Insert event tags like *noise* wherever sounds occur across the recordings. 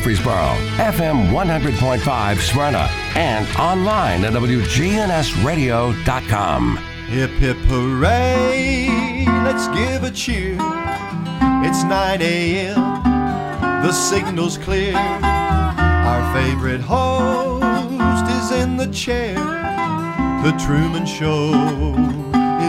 Murfreesboro, FM 100.5 Smyrna, and online at WGNSradio.com. Hip hip hooray, let's give a cheer. It's 9 a.m., the signal's clear. Our favorite host is in the chair. The Truman Show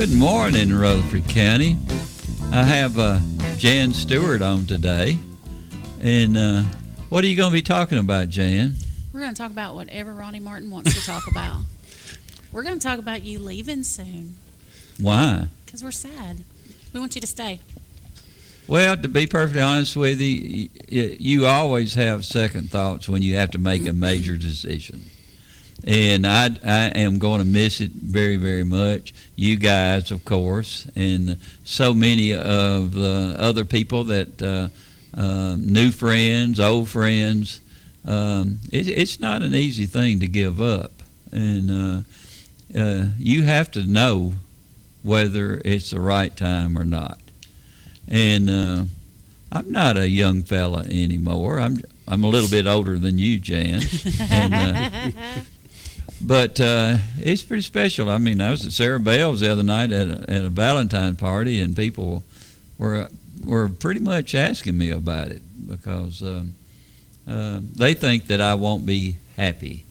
Good morning, Rutherford County. I have uh, Jan Stewart on today. And uh, what are you going to be talking about, Jan? We're going to talk about whatever Ronnie Martin wants to talk about. *laughs* We're going to talk about you leaving soon Why? because we're sad. We want you to stay. Well, to be perfectly honest with you, you always have second thoughts when you have to make a major decision. And I, I am going to miss it very, very much. You guys, of course, and so many of the other people that uh, uh, new friends, old friends. Um, it, it's not an easy thing to give up, and uh, uh, you have to know whether it's the right time or not and uh, I'm not a young fella anymore. I'm I'm a little bit older than you, Jan. *laughs* And, uh, but uh, it's pretty special. I mean, I was at Sarah Bell's the other night at a, at a Valentine party, and people were were pretty much asking me about it because um, uh, they think that I won't be happy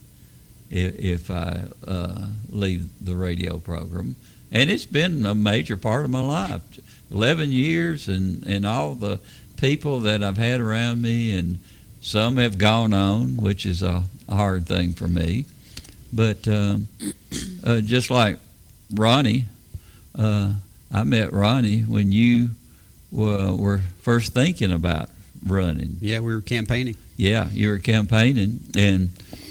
if, if I uh, leave the radio program. And it's been a major part of my life. 11 years and, and all the people that I've had around me, and some have gone on, which is a hard thing for me. But um, uh, just like Ronnie, uh, I met Ronnie when you were, were first thinking about running. Yeah, we were campaigning. Yeah, you were campaigning, and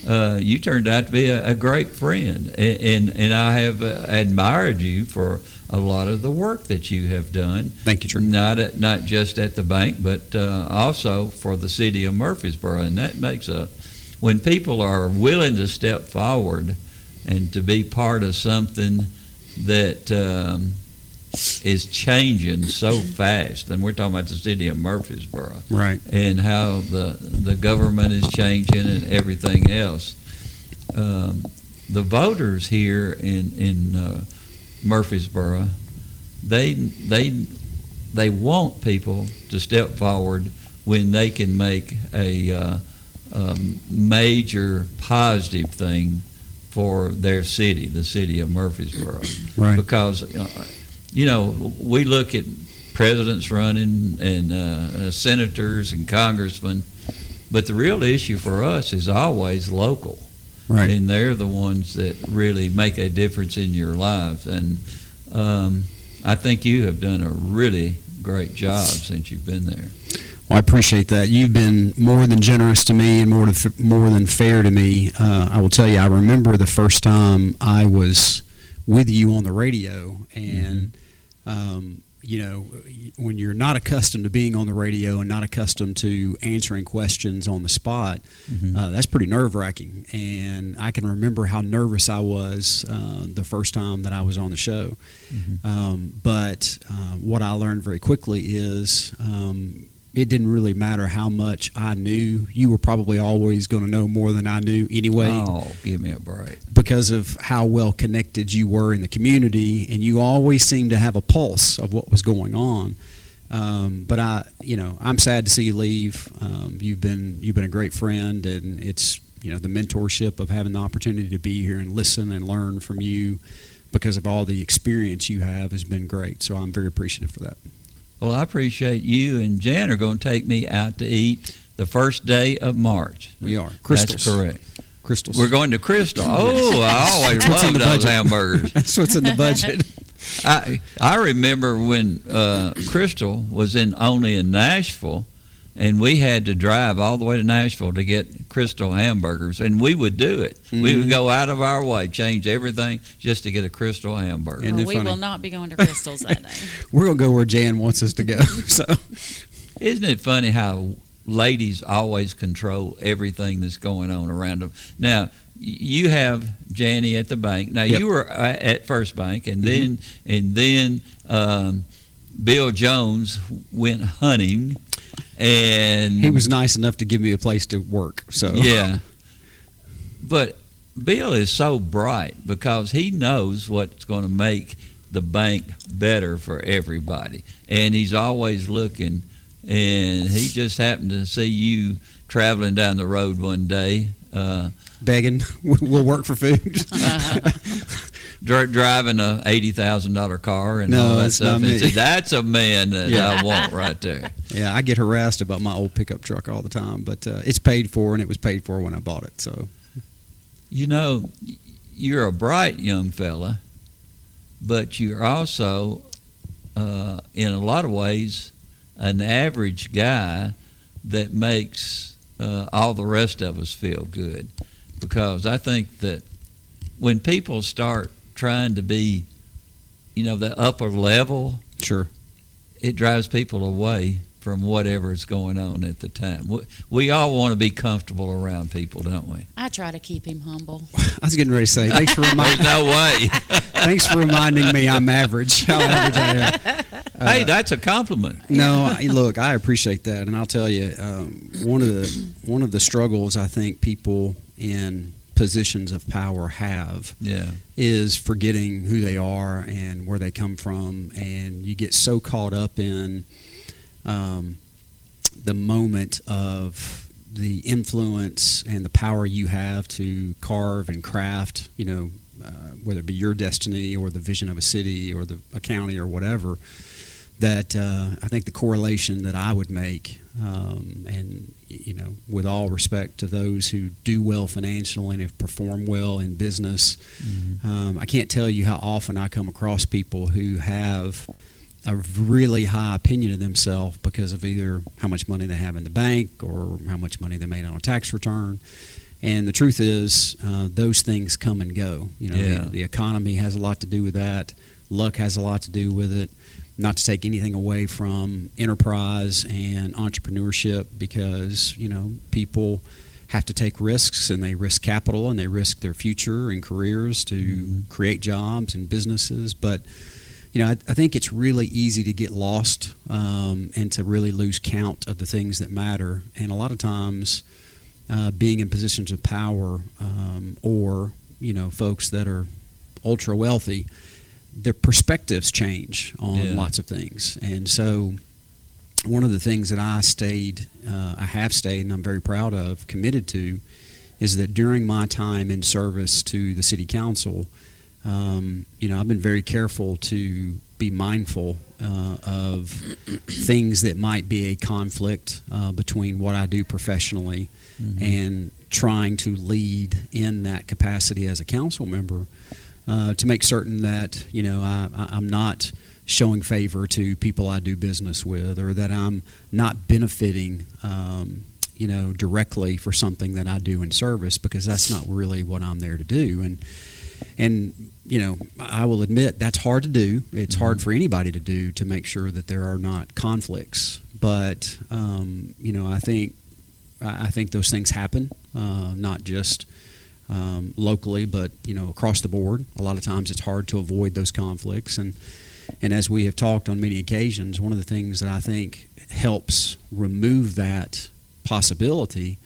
uh, you turned out to be a, a great friend, and, and and I have uh, admired you for a lot of the work that you have done. Thank you, Drew. Not at, not just at the bank, but uh, also for the city of Murfreesboro, and that makes a when people are willing to step forward and to be part of something that um, is changing so fast, and we're talking about the city of Murfreesboro Right. and how the the government is changing and everything else. Um, the voters here in in uh, Murfreesboro, they they they want people to step forward when they can make a, uh, um major positive thing for their city, the city of Murfreesboro, Right. because uh, you know we look at presidents running and uh, uh, senators and congressmen, but the real issue for us is always local, Right. and they're the ones that really make a difference in your lives. And um, I think you have done a really great job since you've been there. Well, I appreciate that. You've been more than generous to me and more than, more than fair to me. Uh, I will tell you, I remember the first time I was with you on the radio, and um, you know, when you're not accustomed to being on the radio and not accustomed to answering questions on the spot, uh, that's pretty nerve wracking. And I can remember how nervous I was uh, the first time that I was on the show. Um, but uh, what I learned very quickly is um, it didn't really matter how much I knew. You were probably always going to know more than I knew anyway Oh, give me a break. because of how well connected you were in the community, and you always seemed to have a pulse of what was going on. Um, but I, you know, I'm sad to see you leave. Um, you've been you've been a great friend, and it's you know the mentorship of having the opportunity to be here and listen and learn from you because of all the experience you have has been great. So I'm very appreciative for that. Well, I appreciate you and Jan are going to take me out to eat the first day of March. We are Krystals. That's correct. Krystals. We're going to Krystal. *laughs* Oh, I always What's in loved the those budget? hamburgers. *laughs* That's what's in the budget. *laughs* I I remember when uh, Krystal was in only in Nashville, and we had to drive all the way to Nashville to get Krystal hamburgers, and we would do it. We Mm-hmm. would go out of our way, change everything just to get a Krystal hamburger. Isn't Well, we funny? will not be going to Krystal's that day. *laughs* We're gonna go where Jan wants us to go. *laughs* So Isn't it funny how ladies always control everything that's going on around them? Now, you have Janie at the bank. Now, Yep. Mm-hmm. you were uh, at First Bank, and then and then um, Bill Jones went hunting, and he was nice enough to give me a place to work. So yeah. *laughs* But Bill is so bright because he knows what's going to make the bank better for everybody. And he's always looking. And he just happened to see you traveling down the road one day, uh, begging, *laughs* we'll work for food. *laughs* dri- driving a eighty thousand dollar car and No, all that that's stuff. not me. That's a man that Yeah. I want right there. *laughs* yeah, I get harassed about my old pickup truck all the time, but uh, it's paid for, and it was paid for when I bought it. So You know, you're a bright young fella, but you're also, uh, in a lot of ways, an average guy that makes uh, all the rest of us feel good. Because I think that when people start trying to be, you know, the upper level, sure. it drives people away from whatever is going on at the time. We, we all want to be comfortable around people, don't we? I try to keep him humble. *laughs* I was getting ready to say thanks for *laughs* There's reminding. no way. *laughs* thanks for reminding me I'm average. How average I am. hey, that's a compliment. No, I, look, I appreciate that, and I'll tell you, um, one of the one of the struggles I think people in positions of power have Yeah. is forgetting who they are and where they come from, and you get so caught up in um, the moment of the influence and the power you have to carve and craft, you know, uh, whether it be your destiny or the vision of a city or the a county or whatever. That uh, I think the correlation that I would make, um, and you know, with all respect to those who do well financially and have performed well in business, um, I can't tell you how often I come across people who have a really high opinion of themselves because of either how much money they have in the bank or how much money they made on a tax return. And the truth is, uh, those things come and go. You know, Yeah. the, the economy has a lot to do with that. Luck has a lot to do with it. Not to take anything away from enterprise and entrepreneurship, because you know people have to take risks and they risk capital and they risk their future and careers to create jobs and businesses. But you know, I, I think it's really easy to get lost um, and to really lose count of the things that matter. And a lot of times, uh, being in positions of power um, or you know folks that are ultra wealthy, their perspectives change on Yeah. lots of things. And so, one of the things that I stayed, uh, I have stayed, and I'm very proud of, committed to, is that during my time in service to the city council, um, you know, I've been very careful to be mindful uh, of *coughs* things that might be a conflict uh, between what I do professionally and trying to lead in that capacity as a council member uh, to make certain that you know I, I'm not showing favor to people I do business with, or that I'm not benefiting, um, you know, directly for something that I do in service, because that's not really what I'm there to do. And and you know, I will admit that's hard to do. It's hard for anybody to do to make sure that there are not conflicts. But um, you know, I think I I think those things happen, uh, not just um, locally, but you know, across the board. A lot of times, it's hard to avoid those conflicts, and and as we have talked on many occasions, one of the things that I think helps remove that possibility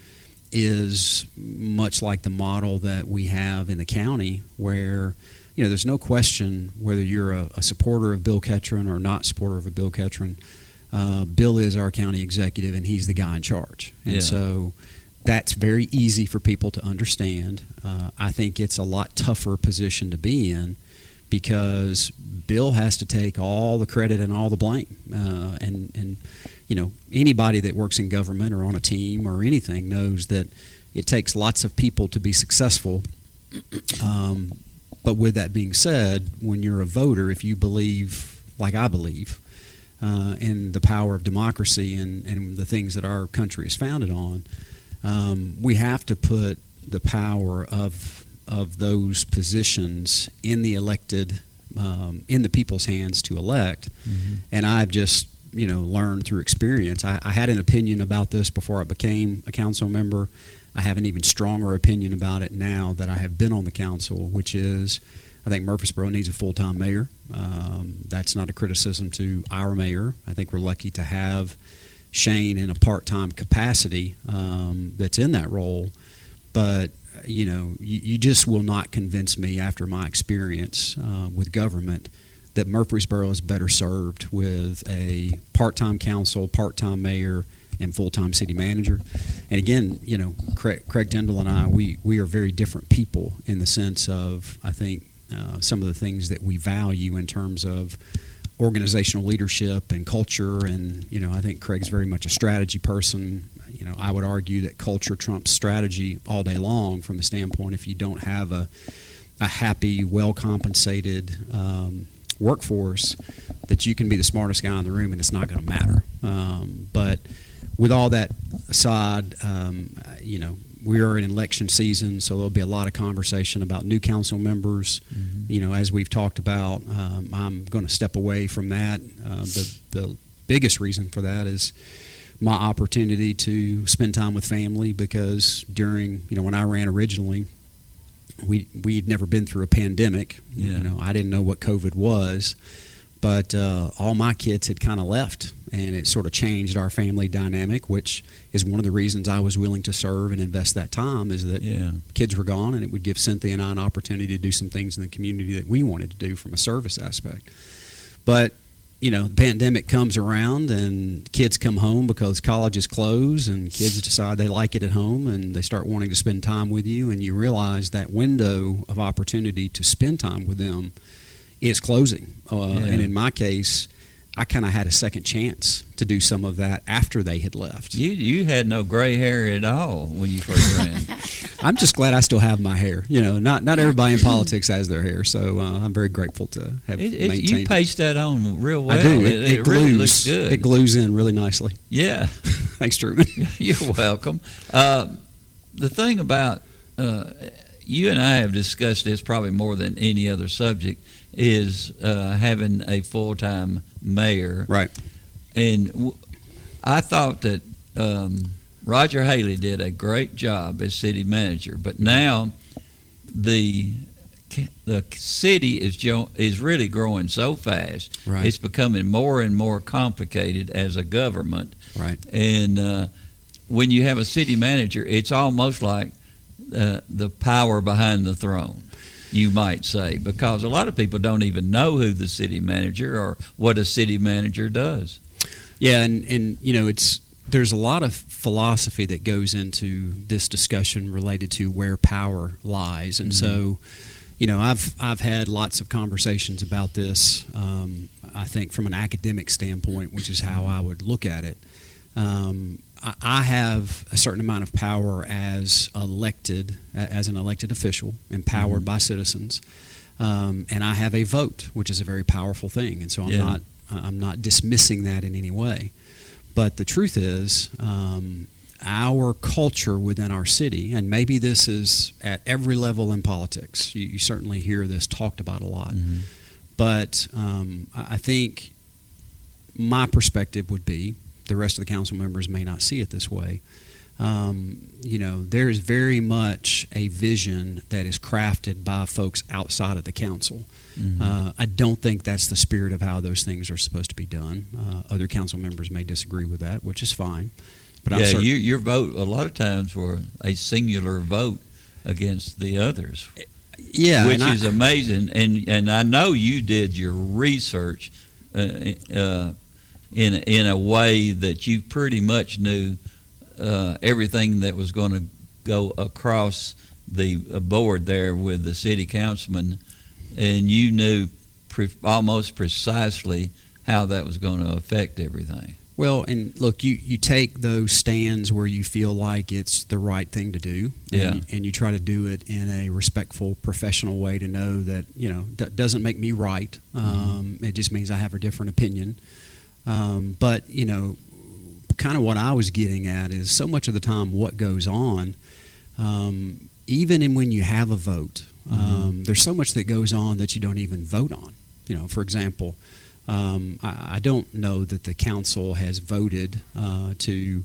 is much like the model that we have in the county, where you know there's no question whether you're a, a supporter of Bill Ketron or not supporter of a Bill Ketron. Uh, Bill is our county executive, and he's the guy in charge, and Yeah. so that's very easy for people to understand. Uh, I think it's a lot tougher position to be in because Bill has to take all the credit and all the blame. Uh, and, and, you know, anybody that works in government or on a team or anything knows that it takes lots of people to be successful. Um, but with that being said, when you're a voter, if you believe, like I believe, uh, in the power of democracy and, and the things that our country is founded on, um, we have to put the power of of those positions in the elected um, in the people's hands to elect. And I've just you know learned through experience. I, I had an opinion about this before I became a council member. I have an even stronger opinion about it now that I have been on the council, which is I think Murfreesboro needs a full time mayor. Um, that's not a criticism to our mayor. I think we're lucky to have Shane in a part time capacity um, that's in that role. But, you know, you, you just will not convince me after my experience uh, with government that Murfreesboro is better served with a part time council, part time mayor, and full time city manager. And again, you know, Craig, Craig Tindall and I, we, we are very different people in the sense of, I think, uh, some of the things that we value in terms of organizational leadership and culture. And, you know, I think Craig's very much a strategy person. You know, I would argue that culture trumps strategy all day long from the standpoint if you don't have a, a happy, well compensated um, workforce, that you can be the smartest guy in the room and it's not going to matter. Um, but with all that aside, um, you know, we are in election season, so there'll be a lot of conversation about new council members. You know, as we've talked about, um, I'm going to step away from that. Uh, the, the biggest reason for that is my opportunity to spend time with family because during, you know, when I ran originally, we we'd never been through a pandemic. Yeah. You know, I didn't know what COVID was, but uh, all my kids had kind of left, and it sort of changed our family dynamic, which is one of the reasons I was willing to serve and invest that time. Is that Yeah. kids were gone, and it would give Cynthia and I an opportunity to do some things in the community that we wanted to do from a service aspect. But you know, the pandemic comes around and kids come home because colleges close and kids decide they like it at home and they start wanting to spend time with you and you realize that window of opportunity to spend time with them is closing. Uh, Yeah. And in my case, I kind of had a second chance to do some of that after they had left. You you had no gray hair at all when you first ran. *laughs* I'm just glad I still have my hair. You know, not not everybody in politics has their hair, so uh, I'm very grateful to have It, it, maintained. you it. paste that on real well. I do. It, It, it it really glues. looks good. It glues in really nicely. Yeah. *laughs* Thanks, Truman. *laughs* You're welcome. Uh, the thing about uh, you and I have discussed this probably more than any other subject is uh, having a full time mayor. right. And w- I thought that um, Roger Haley did a great job as city manager, but now the the city is jo- is really growing so fast. Right. It's becoming more and more complicated as a government. Right. And uh, when you have a city manager, it's almost like uh, the power behind the throne, you might say, because a lot of people don't even know who the city manager or what a city manager does. Yeah, and and you know, it's there's a lot of philosophy that goes into this discussion related to where power lies, and so. You know, I've I've had lots of conversations about this. Um, I think from an academic standpoint, which is how I would look at it. Um, I, have a certain amount of power as elected, as an elected official, empowered by citizens, um, and I have a vote, which is a very powerful thing. And so I'm Yeah. not I'm not dismissing that in any way. But the truth is, um, our culture within our city, and maybe this is at every level in politics, you, you certainly hear this talked about a lot. But um, I think my perspective would be the rest of the council members may not see it this way. Um, you know, there is very much a vision that is crafted by folks outside of the council. Uh, I don't think that's the spirit of how those things are supposed to be done. Uh, other council members may disagree with that, which is fine. But I'm yeah, certain- you, your vote a lot of times were a singular vote against the others, yeah, which and I- is amazing. And and I know you did your research uh, uh, in in a way that you pretty much knew uh, everything that was going to go across the uh, board there with the city councilman, and you knew pre- almost precisely how that was going to affect everything. Well, and look, you, you take those stands where you feel like it's the right thing to do, Yeah. and, and you try to do it in a respectful, professional way to know that you know that doesn't make me right. Um, It just means I have a different opinion. Um, but you know, kind of what I was getting at is so much of the time what goes on, um, even in when you have a vote, um, there's so much that goes on that you don't even vote on. You know, for example, um, I, I don't know that the council has voted uh, to,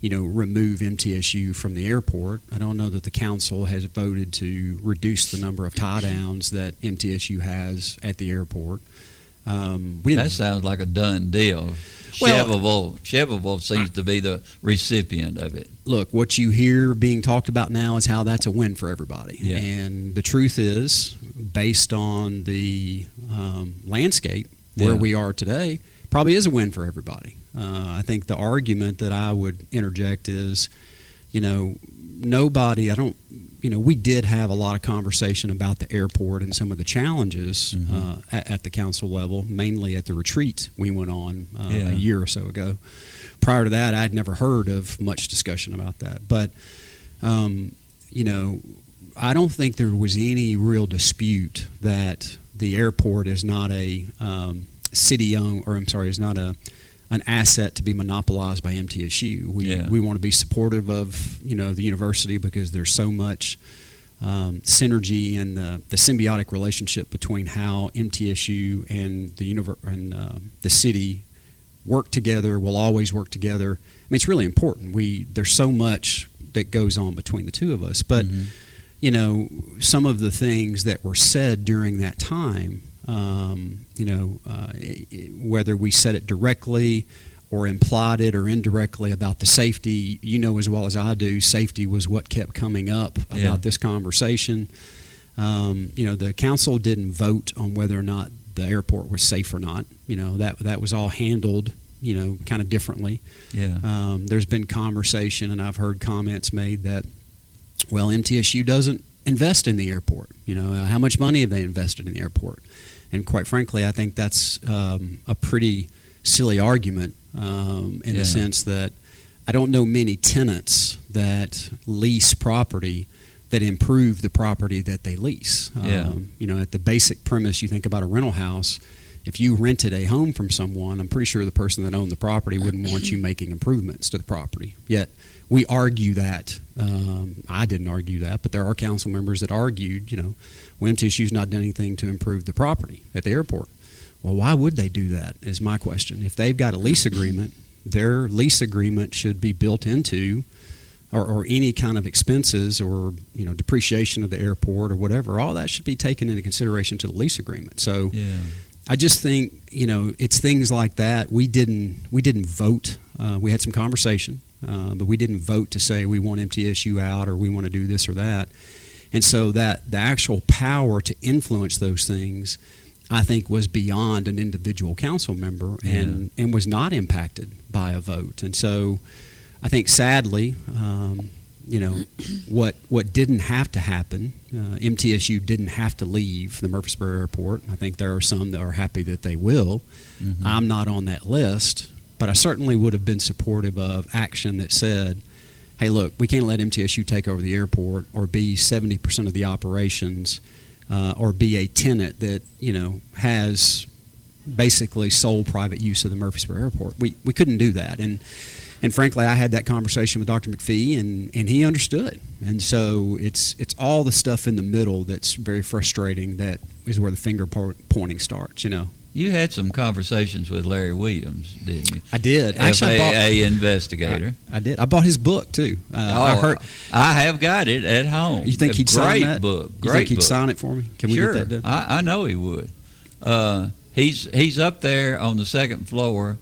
you know, remove MTSU from the airport. I don't know that the council has voted to reduce the number of tie downs that MTSU has at the airport. Um, we That sounds like a done deal. Well- Shelbyville, Shelbyville seems to be the recipient of it. look, what you hear being talked about now is how that's a win for everybody. Yeah. And the truth is, based on the um, landscape where Yeah. we are today, probably is a win for everybody. Uh, I think the argument that I would interject is, you know, nobody, I don't, you know, we did have a lot of conversation about the airport and some of the challenges Mm-hmm. uh, at, at the council level, mainly at the retreat we went on uh, Yeah. a year or so ago. Prior to that, I'd never heard of much discussion about that. But, um, you know, I don't think there was any real dispute that the airport is not a um, city-owned, or I'm sorry, is not a an asset to be monopolized by MTSU. We Yeah. we want to be supportive of you know the university because there's so much um, synergy and the, the symbiotic relationship between how MTSU and the univer- and uh, the city work together. Will always work together. I mean, it's really important. We there's so much that goes on between the two of us, but Mhm. you know, some of the things that were said during that time, um, you know, uh, whether we said it directly or implied it or indirectly about the safety, you know as well as I do, safety was what kept coming up about Yeah. this conversation. Um, you know, the council didn't vote on whether or not the airport was safe or not. You know, that that was all handled, you know, kind of differently. Yeah. Um, there's been conversation, and I've heard comments made that, well, MTSU doesn't invest in the airport. You know, uh, how much money have they invested in the airport? And quite frankly, I think that's um, a pretty silly argument um, in Yeah. the sense that I don't know many tenants that lease property that improve the property that they lease. Yeah. Um, you know, at the basic premise, you think about a rental house. If you rented a home from someone, I'm pretty sure the person that owned the property wouldn't want you *clears throat* making improvements to the property. Yet we argue that. Um, I didn't argue that, but there are council members that argued, you know, well, MTSU's not done anything to improve the property at the airport. Well, why would they do that? Is my question. If they've got a lease agreement, their lease agreement should be built into, or, or any kind of expenses or you know depreciation of the airport or whatever. All that should be taken into consideration to the lease agreement. So Yeah. I just think you know it's things like that. We didn't we didn't vote. Uh, we had some conversation, uh, but we didn't vote to say we want MTSU out or we want to do this or that. And so that the actual power to influence those things, I think, was beyond an individual council member and and was not impacted by a vote. And so I think sadly. Um, you know *clears throat* what what didn't have to happen. Uh, MTSU didn't have to leave the Murfreesboro Airport. I think there are some that are happy that they will. Mhm. I'm not on that list, but I certainly would have been supportive of action that said, "Hey, look, we can't let MTSU take over the airport or be 70% of the operations, uh, or be a tenant that you know has basically sole private use of the Murfreesboro Airport. We we couldn't do that, and and frankly, I had that conversation with Dr. McPhee, and, and he understood. And so it's it's all the stuff in the middle that's very frustrating. That is where the finger po- pointing starts. You know, You had some conversations with Larry Williams, didn't you? I did actually. I, bought, FAA investigator. I did. I bought his book too. Uh, I oh, heard. I have got it at home. You think A he'd sign great that? book? You Great think he'd book. sign it for me? Can we sure. get that done? I, I know he would. Uh, he's he's up there on the second floor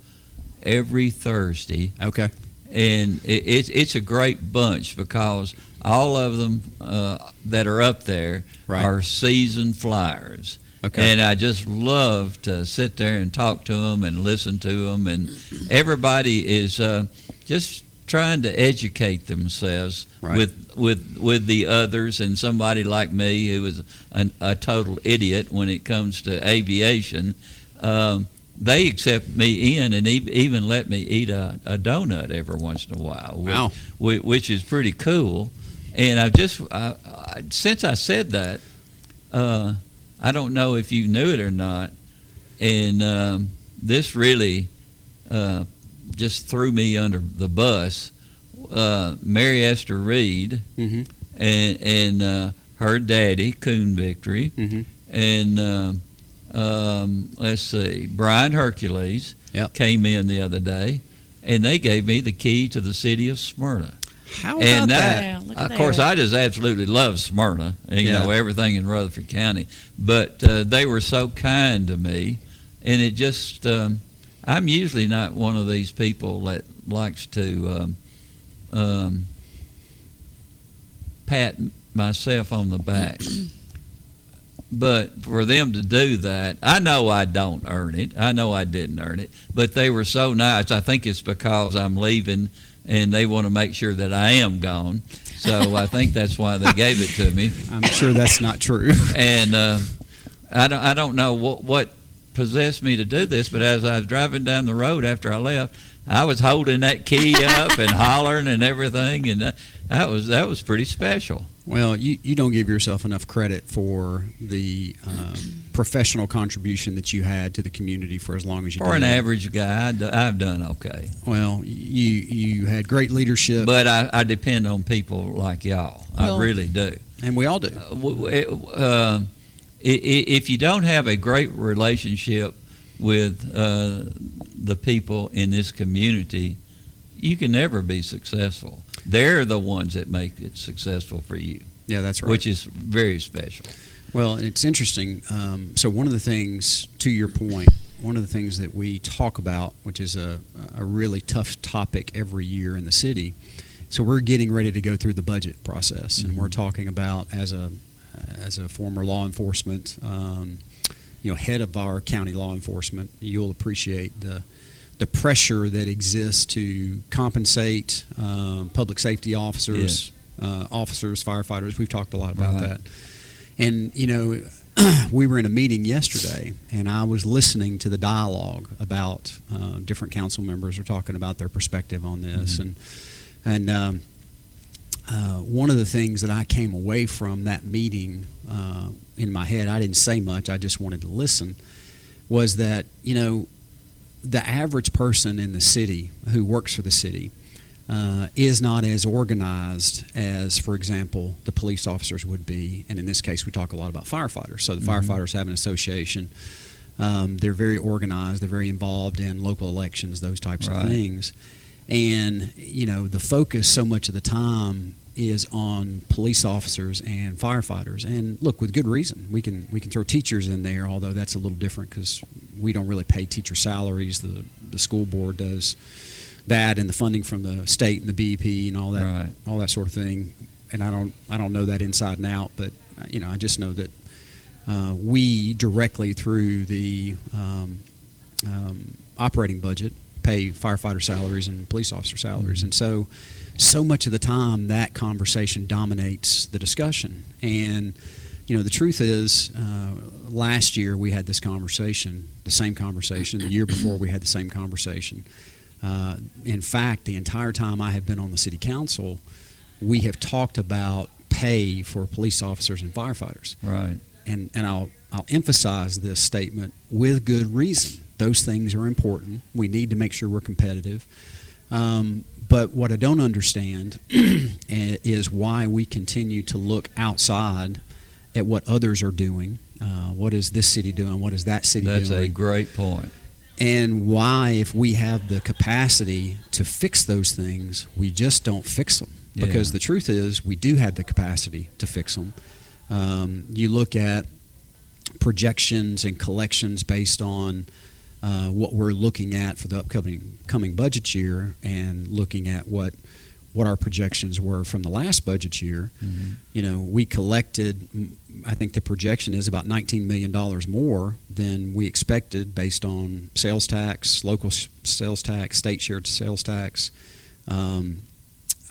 every Thursday, Okay. and it, it's it's a great bunch because all of them uh, that are up there Right. are seasoned flyers. Okay. And I just love to sit there and talk to them and listen to them, and everybody is uh, just trying to educate themselves Right. with with with the others, and somebody like me who is an, a total idiot when it comes to aviation. Um, they accept me in and e- even let me eat a, a donut every once in a while, whi- Wow. whi- which is pretty cool. And I've just I, I, since I said that, uh, I don't know if you knew it or not, and um, this really uh, just threw me under the bus. Uh, Mary Esther Reed Mm-hmm. and and uh, her daddy Coon Victory Mm-hmm. and um, um, let's see, Brian Hercules Yep. came in the other day, and they gave me the key to the city of Smyrna. How about and that? that, Wow, look at of course, that. I just absolutely love Smyrna. and, You know everything in Rutherford County, but uh, they were so kind to me, and it just. Um, I'm usually not one of these people that likes to um, um, pat myself on the back. *clears throat* But for them to do that, I know I don't earn it. I know I didn't earn it. But they were so nice. I think it's because I'm leaving and they want to make sure that I am gone. So I think that's why they gave it to me. *laughs* I'm sure that's not true. *laughs* And uh, I, don't, I don't know what, what possessed me to do this, but as I was driving down the road after I left, I was holding that key up and *laughs* hollering and everything, and that, that was that was pretty special. Well, you, you don't give yourself enough credit for the um, professional contribution that you had to the community for as long as you For an average guy, I'd- I've done okay. Well, you you had great leadership, But I, I depend on people like y'all. Well- I really do. and we all do. Uh, uh, i- i- if you don't have a great relationship with uh, the people in this community, you can never be successful. They're the ones that make it successful for you, Yeah, that's right. which is very special. Well, it's interesting. Um, so one of the things, to your point, one of the things that we talk about, which is a, a really tough topic every year in the city. So we're getting ready to go through the budget process, and we're talking about as a as a former law enforcement, um, you know, head of our county law enforcement, you'll appreciate the the pressure that exists to compensate um, public safety officers, uh, officers, firefighters. We've talked a lot about Right. that. And, you know, *clears throat* we were in a meeting yesterday, and I was listening to the dialogue about uh, different council members are talking about their perspective on this. And, and um, uh, one of the things that I came away from that meeting uh, in my head, I didn't say much, I just wanted to listen, was that, you know, the average person in the city who works for the city uh, is not as organized as, for example, the police officers would be. And in this case, we talk a lot about firefighters. So the firefighters have an association. Um, they're very organized. They're very involved in local elections, those types Right. of things. And you know, the focus so much of the time is on police officers and firefighters. And look, with good reason, we can we can throw teachers in there, although that's a little different because we don't really pay teacher salaries. The the school board does that, and the funding from the state and the BEP and all that Right. all that sort of thing. And I don't I don't know that inside and out, but you know, I just know that uh, we directly through the um, um, operating budget pay firefighter salaries and police officer salaries, and so so much of the time that conversation dominates the discussion. And you know, the truth is, uh, last year we had this conversation, the same conversation. The year before we had the same conversation. Uh, in fact, the entire time I have been on the city council, we have talked about pay for police officers and firefighters Right. and and I'll I'll emphasize this statement with good reason. Those things are important. We need to make sure we're competitive. Um, but what I don't understand *clears throat* is why we continue to look outside at what others are doing. Uh, what is this city doing? What is that city That's doing? That's a great point. and why, if we have the capacity to fix those things, we just don't fix them. Yeah. Because the truth is, we do have the capacity to fix them. Um, you look at projections and collections based on uh, what we're looking at for the upcoming coming budget year, and looking at what what our projections were from the last budget year. You know, we collected. I think the projection is about 19 million dollars more than we expected, based on sales tax, local sales tax, state shared sales tax. Um,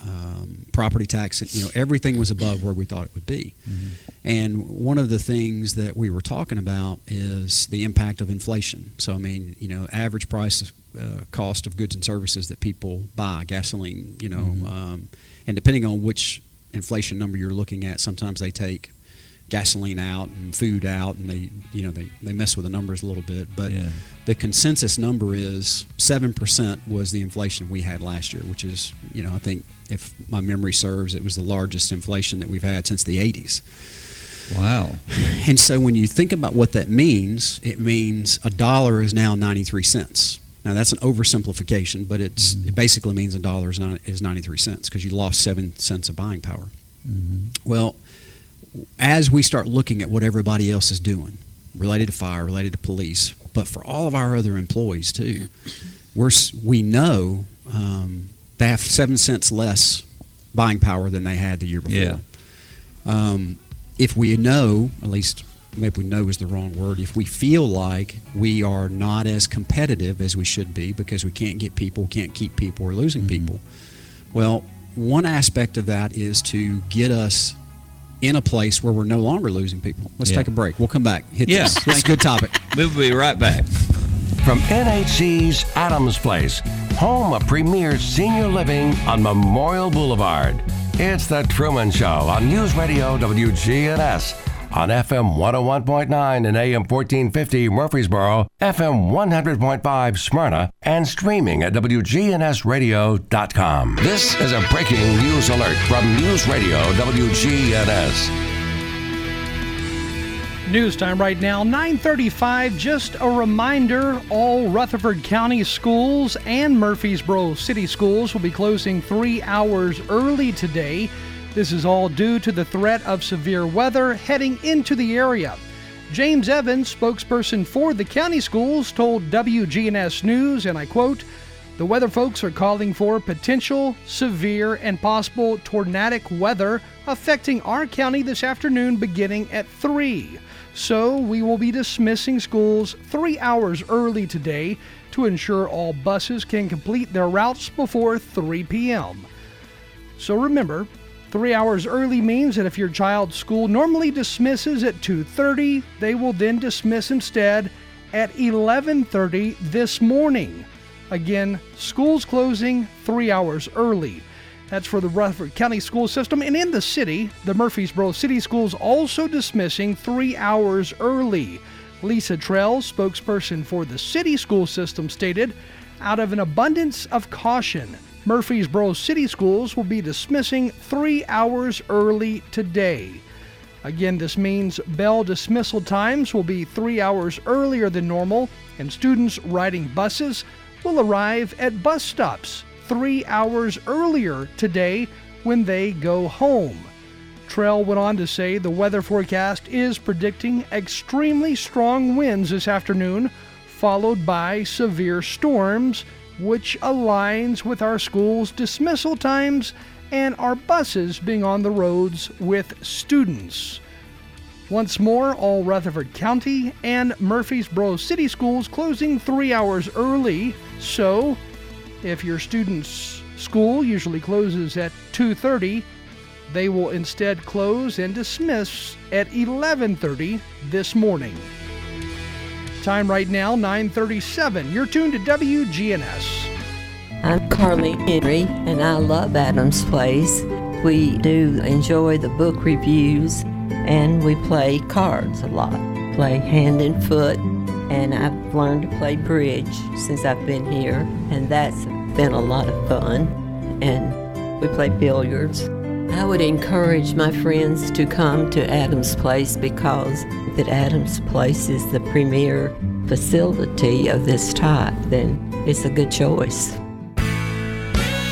um, property tax, you know, everything was above where we thought it would be. And one of the things that we were talking about is the impact of inflation. So, I mean, you know, average price, uh, cost of goods and services that people buy, gasoline, you know, um, and depending on which inflation number you're looking at, sometimes they take gasoline out and food out, and they you know they, they mess with the numbers a little bit. But Yeah. the consensus number is seven percent was the inflation we had last year, which is you know I think if my memory serves, it was the largest inflation that we've had since the 80s. Wow. And so when you think about what that means, it means a dollar is now 93 cents. Now that's an oversimplification, but it's it basically means a dollar is, not, is 93 cents because you lost seven cents of buying power. Well, as we start looking at what everybody else is doing, related to fire, related to police, but for all of our other employees too, we're we know um, they have seven cents less buying power than they had the year before. Yeah. Um, if we know, at least maybe we know is the wrong word, if we feel like we are not as competitive as we should be because we can't get people, can't keep people, we're losing people, well, one aspect of that is to get us in a place where we're no longer losing people. Let's Yeah. take a break. We'll come back. Hit Yeah. this. Is a good topic. *laughs* We'll be right back. From NHC's Adams Place, home of premier senior living on Memorial Boulevard. It's The Truman Show on News Radio WGNS. On FM 101.9 and AM 1450 Murfreesboro, FM 100.5 Smyrna, and streaming at WGNSradio.com. This is a breaking news alert from News Radio WGNS. News time right now, 9:35. Just a reminder: all Rutherford County schools and Murfreesboro City schools will be closing three hours early today. This is all due to the threat of severe weather heading into the area. James Evans, spokesperson for the county schools, told WGNS News, and I quote. The weather folks are calling for potential severe and possible tornadic weather affecting our county this afternoon beginning at 3. So we will be dismissing schools three hours early today to ensure all buses can complete their routes before 3 p.m. So remember, 3 hours early means that if your child's school normally dismisses at 2:30, they will then dismiss instead at 11:30 this morning. Again, schools closing 3 hours early. That's for the Rutherford County school system. And in the city, the Murfreesboro City Schools also dismissing three hours early. Lisa Trail, spokesperson for the city school system, stated out of an abundance of caution, Murfreesboro City Schools will be dismissing three hours early today. Again, this means bell dismissal times will be three hours earlier than normal, and students riding buses will arrive at bus stops three hours earlier today when they go home. Trail went on to say the weather forecast is predicting extremely strong winds this afternoon, followed by severe storms, which aligns with our school's dismissal times and our buses being on the roads with students. Once more, all Rutherford County and Murfreesboro City Schools closing three hours early. So, if your student's school usually closes at 2:30, they will instead close and dismiss at 11:30 this morning. Time right now 9:37. You're tuned to WGNS. I'm Carly Henry, and I love Adams Place. We do enjoy the book reviews, and we play cards a lot. Play hand and foot, and I've learned to play bridge since I've been here, and that's been a lot of fun. And we play billiards. I would encourage my friends to come to Adams Place because that Adams Place is the premier facility of this type, then it's a good choice.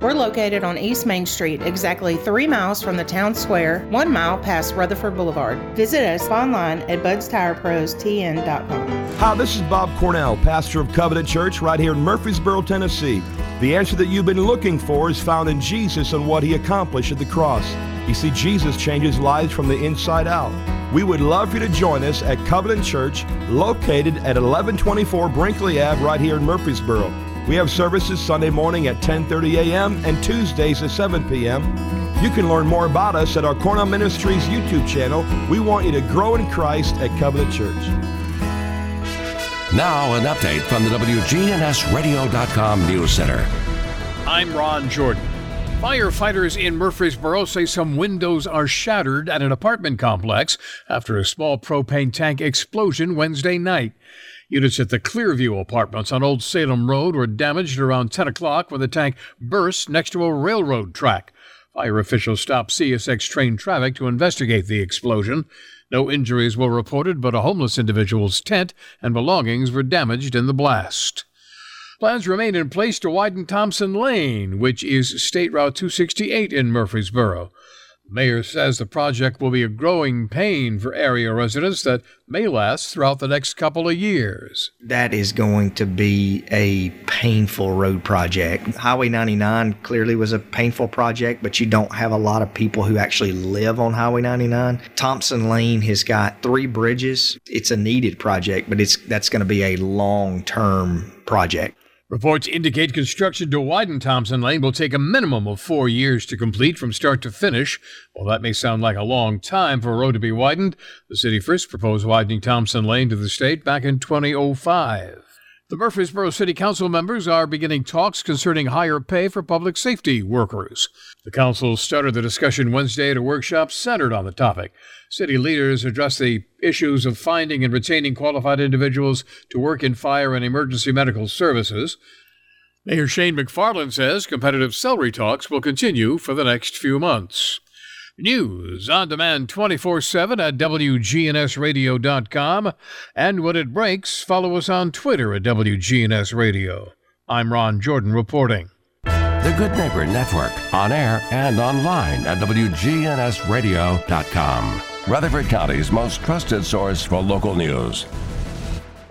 We're located on East Main Street, exactly three miles from the town square, one mile past Rutherford Boulevard. Visit us online at budstireprostn.com. Hi, this is Bob Cornell, pastor of Covenant Church right here in Murfreesboro, Tennessee. The answer that you've been looking for is found in Jesus and what he accomplished at the cross. You see, Jesus changes lives from the inside out. We would love for you to join us at Covenant Church, located at 1124 Brinkley Ave, right here in Murfreesboro. We have services Sunday morning at 10:30 a.m. and Tuesdays at 7 p.m. You can learn more about us at our Cornell Ministries YouTube channel. We want you to grow in Christ at Covenant Church. Now, an update from the WGNSradio.com News Center. I'm Ron Jordan. Firefighters in Murfreesboro say some windows are shattered at an apartment complex after a small propane tank explosion Wednesday night. Units at the Clearview apartments on Old Salem Road were damaged around 10 o'clock when the tank burst next to a railroad track. Fire officials stopped CSX train traffic to investigate the explosion. No injuries were reported, but a homeless individual's tent and belongings were damaged in the blast. Plans remain in place to widen Thompson Lane, which is State Route 268 in Murfreesboro. Mayor says the project will be a growing pain for area residents that may last throughout the next couple of years. That is going to be a painful road project. Highway 99 clearly was a painful project, but you don't have a lot of people who actually live on Highway 99. Thompson Lane has got three bridges. It's a needed project, but it's that's going to be a long-term project. Reports indicate construction to widen Thompson Lane will take a minimum of four years to complete from start to finish. While that may sound like a long time for a road to be widened, the city first proposed widening Thompson Lane to the state back in 2005. The Murfreesboro City Council members are beginning talks concerning higher pay for public safety workers. The council started the discussion Wednesday at a workshop centered on the topic. City leaders addressed the issues of finding and retaining qualified individuals to work in fire and emergency medical services. Mayor Shane McFarland says competitive salary talks will continue for the next few months. News on demand 24 7 at WGNSradio.com. And when it breaks, follow us on Twitter at WGNS Radio. I'm Ron Jordan reporting. The Good Neighbor Network, on air and online at WGNSradio.com. Rutherford County's most trusted source for local news.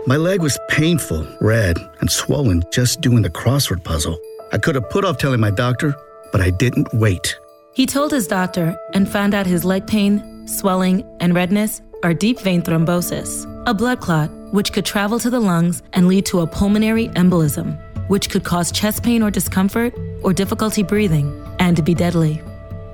My leg was painful, red, and swollen just doing the crossword puzzle. I could have put off telling my doctor, but I didn't wait. He told his doctor and found out his leg pain, swelling, and redness are deep vein thrombosis, a blood clot which could travel to the lungs and lead to a pulmonary embolism, which could cause chest pain or discomfort or difficulty breathing and be deadly.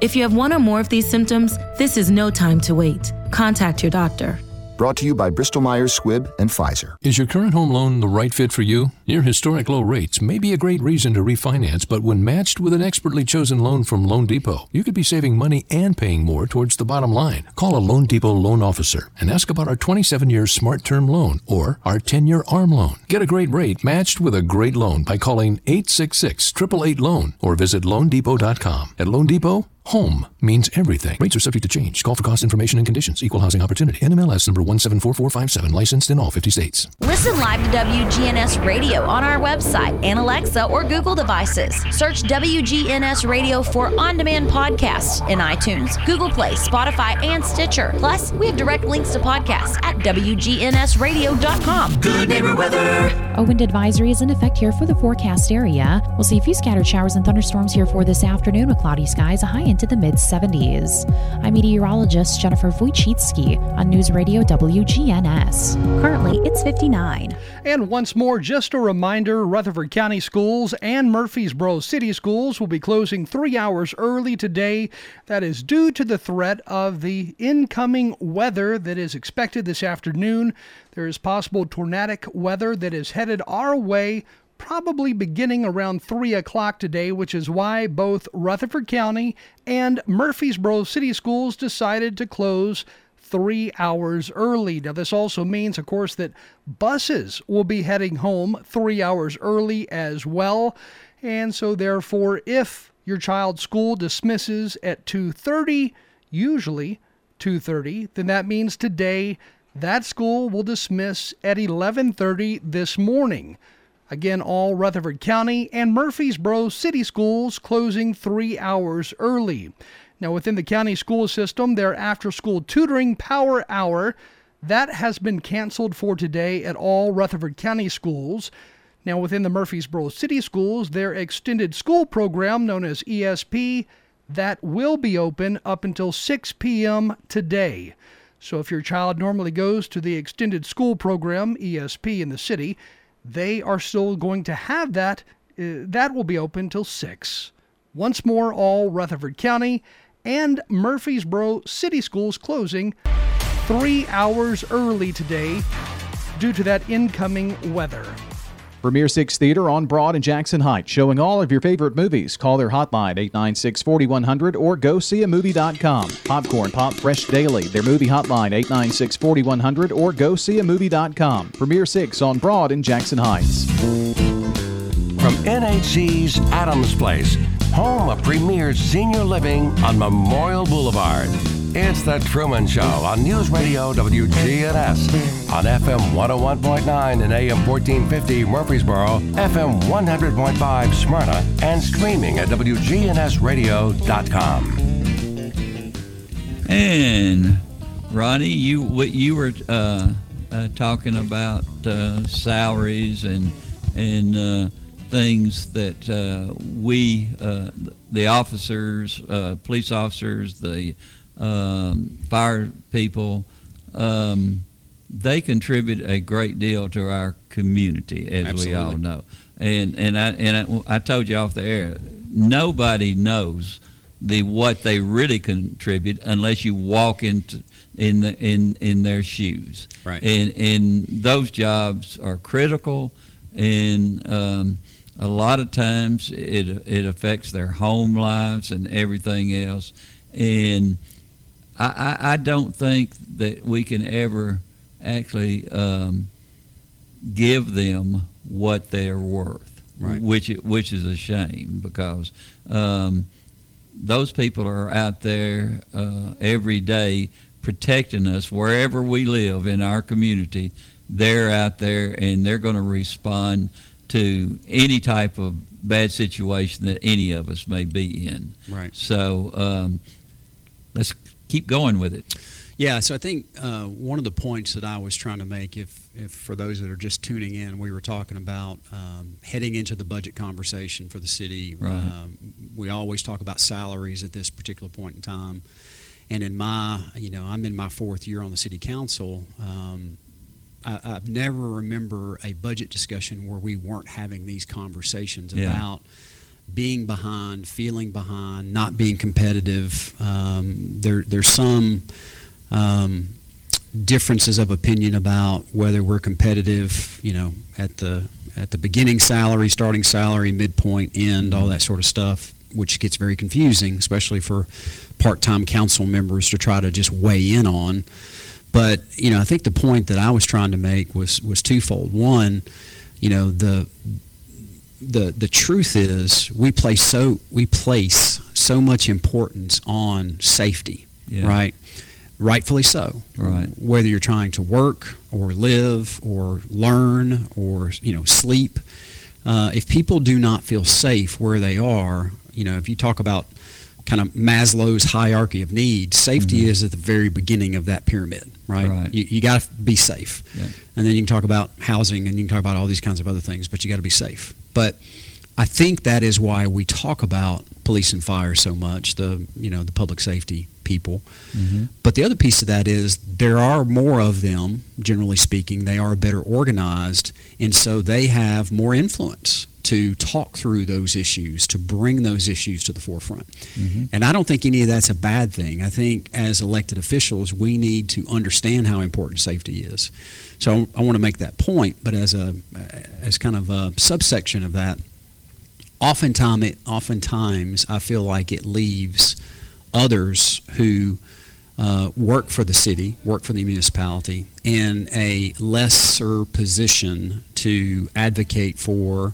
If you have one or more of these symptoms, this is no time to wait. Contact your doctor. Brought to you by Bristol Myers Squibb and Pfizer. Is your current home loan the right fit for you? Near historic low rates may be a great reason to refinance, but when matched with an expertly chosen loan from Loan Depot, you could be saving money and paying more towards the bottom line. Call a Loan Depot loan officer and ask about our 27 year smart term loan or our 10 year ARM loan. Get a great rate matched with a great loan by calling 866 888 loan or visit loandepot.com. At Loan Depot, Home means everything. Rates are subject to change. Call for cost information and conditions. Equal housing opportunity. NMLS number 174457. Licensed in all 50 states. Listen live to WGNS Radio on our website and Alexa or Google devices. Search WGNS Radio for on demand podcasts in iTunes, Google Play, Spotify, and Stitcher. Plus, we have direct links to podcasts at WGNSradio.com. Good neighbor weather. A wind advisory is in effect here for the forecast area. We'll see a few scattered showers and thunderstorms here for this afternoon with cloudy skies, a high into the mid 70s. I'm meteorologist Jennifer Wojcicki on News Radio WGNS. Currently, it's 59. And once more, just a reminder Rutherford County Schools and Murfreesboro City Schools will be closing three hours early today. That is due to the threat of the incoming weather that is expected this afternoon. There is possible tornadic weather that is headed our way probably beginning around 3 o'clock today, which is why both Rutherford County and Murfreesboro City Schools decided to close three hours early. Now, this also means, of course, that buses will be heading home three hours early as well. And so, therefore, if your child's school dismisses at 2.30, usually 2.30, then that means today that school will dismiss at 11.30 this morning. Again, all Rutherford County and Murfreesboro City Schools closing three hours early. Now, within the county school system, their after school tutoring power hour that has been canceled for today at all Rutherford County schools. Now, within the Murfreesboro City Schools, their extended school program known as ESP that will be open up until 6 p.m. today. So, if your child normally goes to the extended school program, ESP, in the city, they are still going to have that. Uh, that will be open till 6. Once more, all Rutherford County and Murfreesboro City Schools closing three hours early today due to that incoming weather. Premier 6 Theater on Broad and Jackson Heights, showing all of your favorite movies. Call their hotline 896 4100 or go see a movie.com. Popcorn Pop Fresh Daily, their movie hotline 896 4100 or go see a movie.com. Premier 6 on Broad and Jackson Heights. From NHC's Adams Place, home of premier senior living on Memorial Boulevard. It's The Truman Show on News Radio WGNS on FM 101.9 and AM 1450 Murfreesboro, FM 100.5 Smyrna, and streaming at WGNSradio.com. And Ronnie, you what you were uh, uh, talking about uh, salaries and and uh, things that uh, we, uh, the officers, police officers, the um, fire people, um, they contribute a great deal to our community, as Absolutely. we all know. And and I and I, I told you off the air, nobody knows the what they really contribute unless you walk into in the in in their shoes. Right. And and those jobs are critical, and um, a lot of times it it affects their home lives and everything else. And I, I, I don't think that we can ever actually um, give them what they're worth, Right. which which is a shame because um, those people are out there uh, every day protecting us wherever we live in our community. They're out there and they're going to respond to any type of bad situation that any of us may be in. Right. So um, let's keep going with it. Yeah, so I think uh, one of the points that I was trying to make, if, if for those that are just tuning in, we were talking about um, heading into the budget conversation for the city. Right. Um, we always talk about salaries at this particular point in time. And in my, you know, I'm in my fourth year on the city council. Um, I, I've never remember a budget discussion where we weren't having these conversations Yeah. about being behind, feeling behind, not being competitive. Um, there, there's some um, differences of opinion about whether we're competitive, you know, at the at the beginning salary, starting salary, midpoint, end, all that sort of stuff, which gets very confusing, especially for part-time council members to try to just weigh in on. But you know, I think the point that I was trying to make was was twofold. One, you know, the the the truth is we place so we place so much importance on safety, Yeah. right? Rightfully so. Right. Whether you're trying to work or live or learn or you know sleep, uh, if people do not feel safe where they are, you know, if you talk about kind of Maslow's hierarchy of needs, safety mm-hmm. is at the very beginning of that pyramid, right? Right. You, you got to be safe. Yeah. And then you can talk about housing and you can talk about all these kinds of other things, but you got to be safe. But I think that is why we talk about police and fire so much, the you know the public safety people. Mhm. But the other piece of that is there are more of them, generally speaking. They are better organized, and so they have more influence to talk through those issues, to bring those issues to the forefront. Mhm. And I don't think any of that's a bad thing. I think as elected officials, we need to understand how important safety is. So I want to make that point, but as a as kind of a subsection of that, oftentimes it oftentimes I feel like it leaves others who uh, work for the city, work for the municipality, in a lesser position to advocate for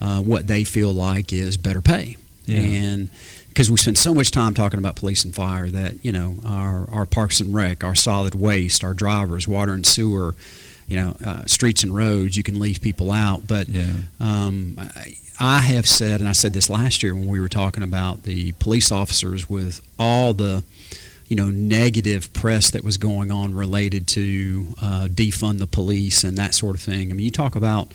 uh, what they feel like is better pay. Yeah. And because we spend so much time talking about police and fire that, you know, our, our parks and rec, our solid waste, our drivers, water and sewer, you know, uh, streets and roads, you can leave people out. But um, I, I have said, and I said this last year when we were talking about the police officers with all the, you know, negative press that was going on related to uh, defund the police and that sort of thing. I mean, you talk about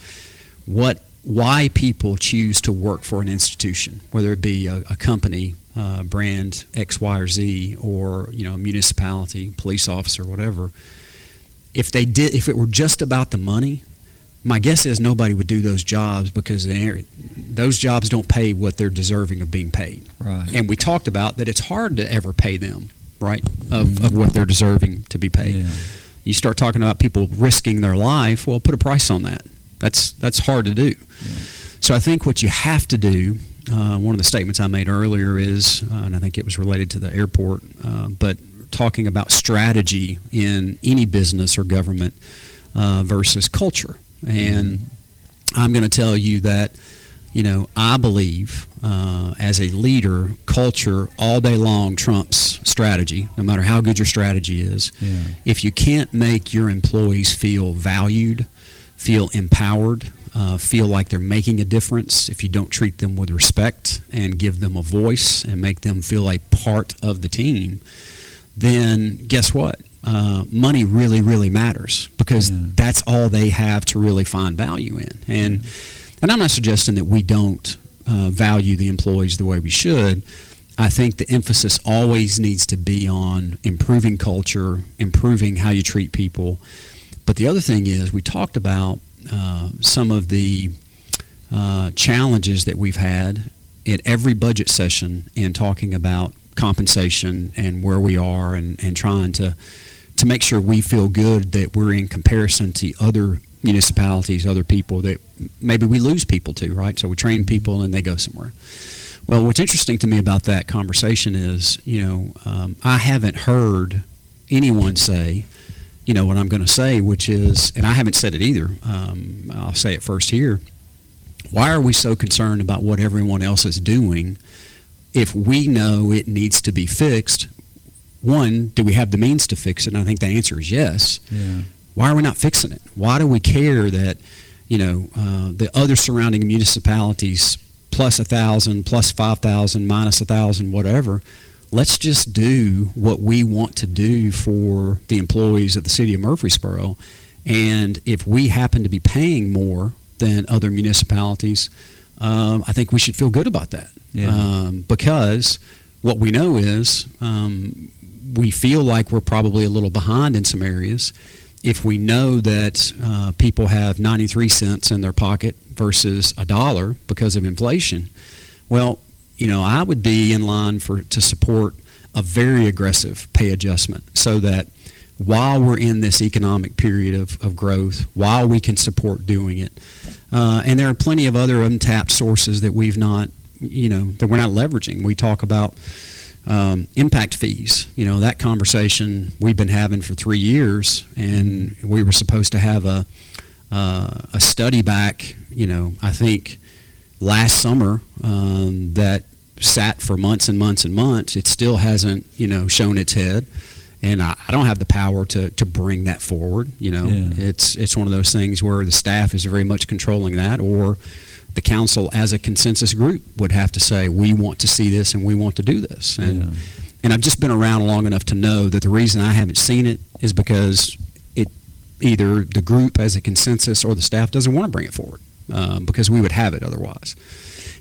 what why people choose to work for an institution, whether it be a, a company, uh, brand X, Y, or Z, or you know, a municipality, police officer, whatever. If they did, if it were just about the money, my guess is nobody would do those jobs because those jobs don't pay what they're deserving of being paid. Right. And we talked about that it's hard to ever pay them, right, of, of what they're deserving to be paid. You start talking about people risking their life, well, put a price on that. That's that's hard to do. So I think what you have to do, uh, one of the statements I made earlier is, uh, and I think it was related to the airport, uh, but talking about strategy in any business or government uh, versus culture. And I'm going to tell you that, you know, I believe uh, as a leader, culture all day long trumps strategy, no matter how good your strategy is. Yeah. If you can't make your employees feel valued, feel empowered, uh, feel like they're making a difference, if you don't treat them with respect and give them a voice and make them feel like part of the team, then guess what? Uh, money really, really matters because that's all they have to really find value in. And and I'm not suggesting that we don't uh, value the employees the way we should. I think the emphasis always needs to be on improving culture, improving how you treat people. But the other thing is, we talked about uh, some of the uh, challenges that we've had at every budget session in talking about compensation and where we are and, and trying to to make sure we feel good that we're in comparison to other municipalities, other people that maybe we lose people to, right? So we train people and they go somewhere. Well, what's interesting to me about that conversation is, you know, um, I haven't heard anyone say, you know, what I'm going to say, which is, and I haven't said it either. Um, I'll say it first here. Why are we so concerned about what everyone else is doing if we know it needs to be fixed? One, do we have the means to fix it? And I think the answer is yes. Yeah. Why are we not fixing it? Why do we care that, you know, uh, the other surrounding municipalities plus a thousand, plus five thousand, minus a thousand, whatever? Let's just do what we want to do for the employees of the city of Murfreesboro. And if we happen to be paying more than other municipalities, um, I think we should feel good about that. Yeah. Um, because what we know is um, we feel like we're probably a little behind in some areas. If we know that uh, people have 93 cents in their pocket versus a dollar because of inflation, well, you know, I would be in line for to support a very aggressive pay adjustment so that while we're in this economic period of, of growth, while we can support doing it, uh, and there are plenty of other untapped sources that we've not, you know, that we're not leveraging. We talk about um, impact fees. You know, that conversation we've been having for three years, and we were supposed to have a uh, a study back. You know, I think last summer um, that sat for months and months and months. It still hasn't, you know, shown its head. And I, I don't have the power to, to bring that forward. You know, Yeah. it's it's one of those things where the staff is very much controlling that, or the council as a consensus group would have to say, we want to see this and we want to do this. And Yeah. and I've just been around long enough to know that the reason I haven't seen it is because it either the group as a consensus or the staff doesn't want to bring it forward um, because we would have it otherwise.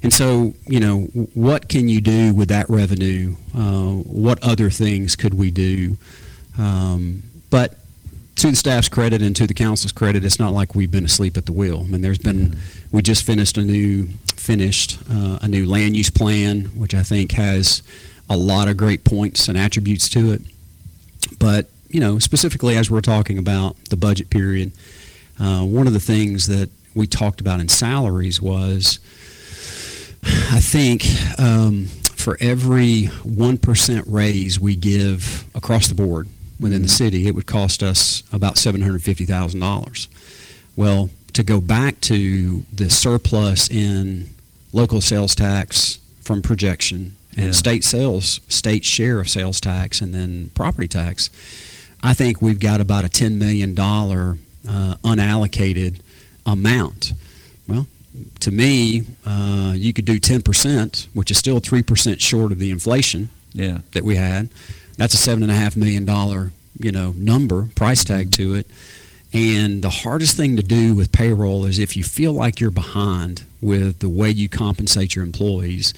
And so, you know, what can you do with that revenue? Uh, what other things could we do? Um, but to the staff's credit and to the council's credit, it's not like we've been asleep at the wheel. I mean, there's been, we just finished a new, finished uh, a new land use plan, which I think has a lot of great points and attributes to it. But, you know, specifically as we're talking about the budget period, uh, one of the things that we talked about in salaries was I think um, for every 1% raise we give across the board within the city, it would cost us about $750,000. Well, to go back to the surplus in local sales tax from projection and Yeah. state sales, state share of sales tax, and then property tax, I think we've got about a $10 million uh, unallocated amount. Well, to me, uh, you could do 10%, which is still 3% short of the inflation Yeah. that we had. That's a seven and a half million dollar, you know, number price tag to it. And the hardest thing to do with payroll is if you feel like you're behind with the way you compensate your employees,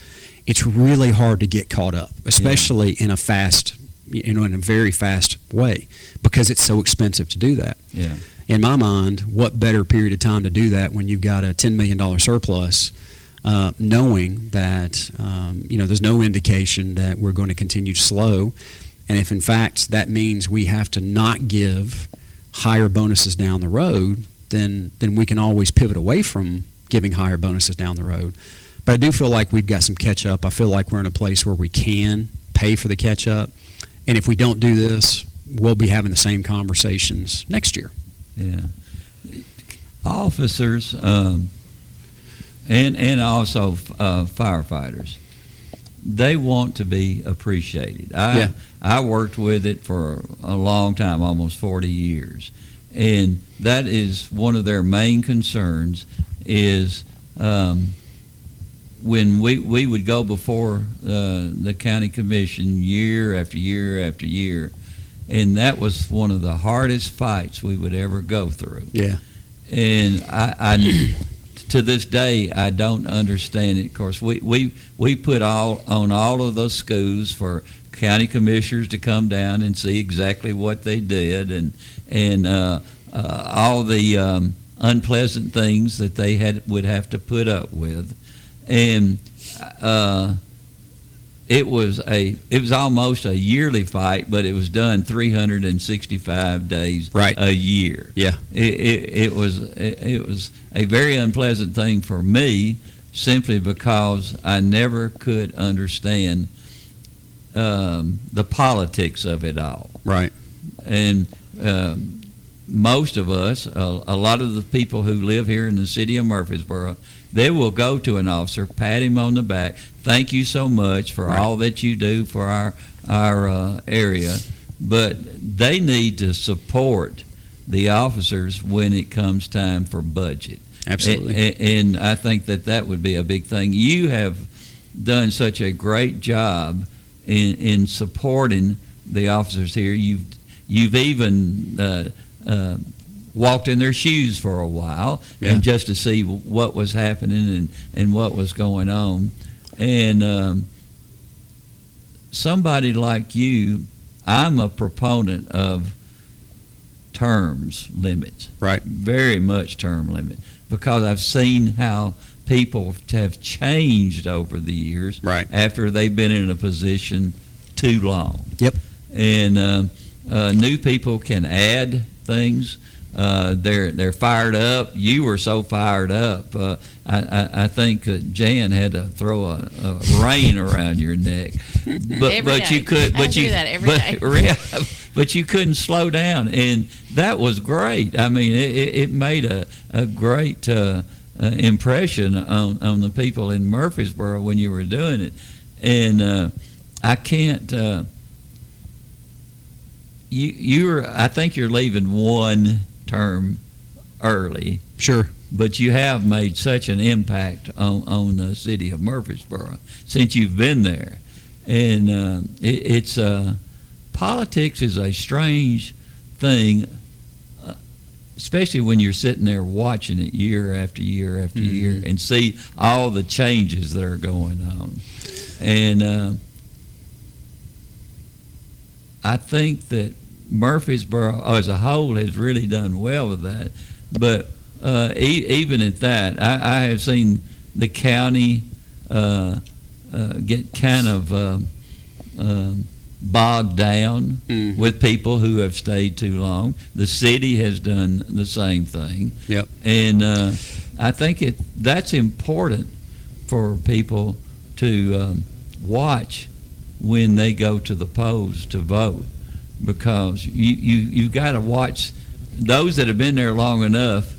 it's really hard to get caught up, especially in a fast, you know, in a very fast way, because it's so expensive to do that. Yeah. In my mind, what better period of time to do that when you've got a $10 million surplus, uh, knowing that, um, you know, there's no indication that we're going to continue slow. And if in fact that means we have to not give higher bonuses down the road, then then we can always pivot away from giving higher bonuses down the road. But I do feel like we've got some catch up. I feel like we're in a place where we can pay for the catch up. And if we don't do this, we'll be having the same conversations next year. Yeah. Officers um, and and also uh, firefighters, they want to be appreciated. I Yeah. I worked with it for a long time, almost 40 years, and that is one of their main concerns. Is um, when we we would go before uh, the county commission year after year after year, and that was one of the hardest fights we would ever go through. Yeah. And I, I *clears throat* to this day, I don't understand it. Of course, we, we, we put all on all of those schools for county commissioners to come down and see exactly what they did and and uh, uh, all the um, unpleasant things that they had would have to put up with, and uh, it was a it was almost a yearly fight, but it was done 365 days Right. a year. Yeah. It, it, it was it, it was a very unpleasant thing for me, simply because I never could understand um, the politics of it all. Right. And um, most of us, a, a lot of the people who live here in the city of Murfreesboro, they will go to an officer, pat him on the back, thank you so much for Right. all that you do for our our uh, area, but they need to support the officers when it comes time for budget. Absolutely. A- a- and I think that that would be a big thing. You have done such a great job in, in supporting the officers here. You've you've even uh, uh, walked in their shoes for a while, Yeah. and just to see what was happening and, and what was going on, and um, somebody like you, I'm a proponent of terms limits. Right. Very much term limit because I've seen how people have changed over the years Right. after they've been in a position too long. Yep. And uh, uh, new people can add things. Uh, they're they're fired up. You were so fired up. Uh, I, I I think Jan had to throw a, a rein around your neck, *laughs* but Every but you day. could I but do you that every but, day. *laughs* but you couldn't slow down, and that was great. I mean, it, it made a a great uh, uh, impression on on the people in Murfreesboro when you were doing it, and uh, I can't. Uh, you you're I think you're leaving one term early. Sure. But you have made such an impact on, on the city of Murfreesboro since you've been there, and uh, it, it's uh, politics is a strange thing, uh, especially when you're sitting there watching it year after year after year and see all the changes that are going on, and. Uh, I think that Murfreesboro as a whole has really done well with that. But uh, e- even at that, I, I have seen the county uh, uh, get kind of uh, um bogged down with people who have stayed too long. The city has done the same thing. Yep. And uh, I think it that's important for people to um, watch when they go to the polls to vote because you, you, you've got to watch those that have been there long enough,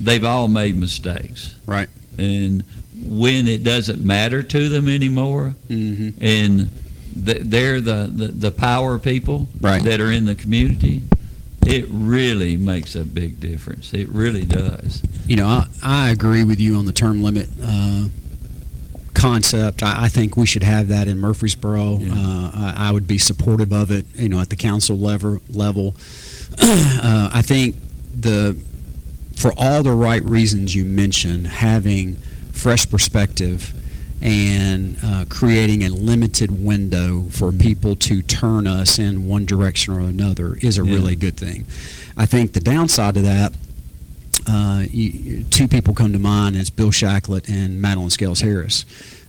they've all made mistakes. Right. And when it doesn't matter to them anymore, Mhm. and th- they're the, the, the power people Right. that are in the community, it really makes a big difference. It really does. You know, I, I agree with you on the term limit uh, concept. I, I think we should have that in Murfreesboro. Uh, I, I would be supportive of it. You know, at the council level. Level, *clears throat* uh, I think the for all the right reasons you mentioned, having fresh perspective and uh, creating a limited window for people to turn us in one direction or another is a Yeah. really good thing. I think the downside to that, uh, you, two people come to mind is Bill Shacklett and Madelyn Scales Harris.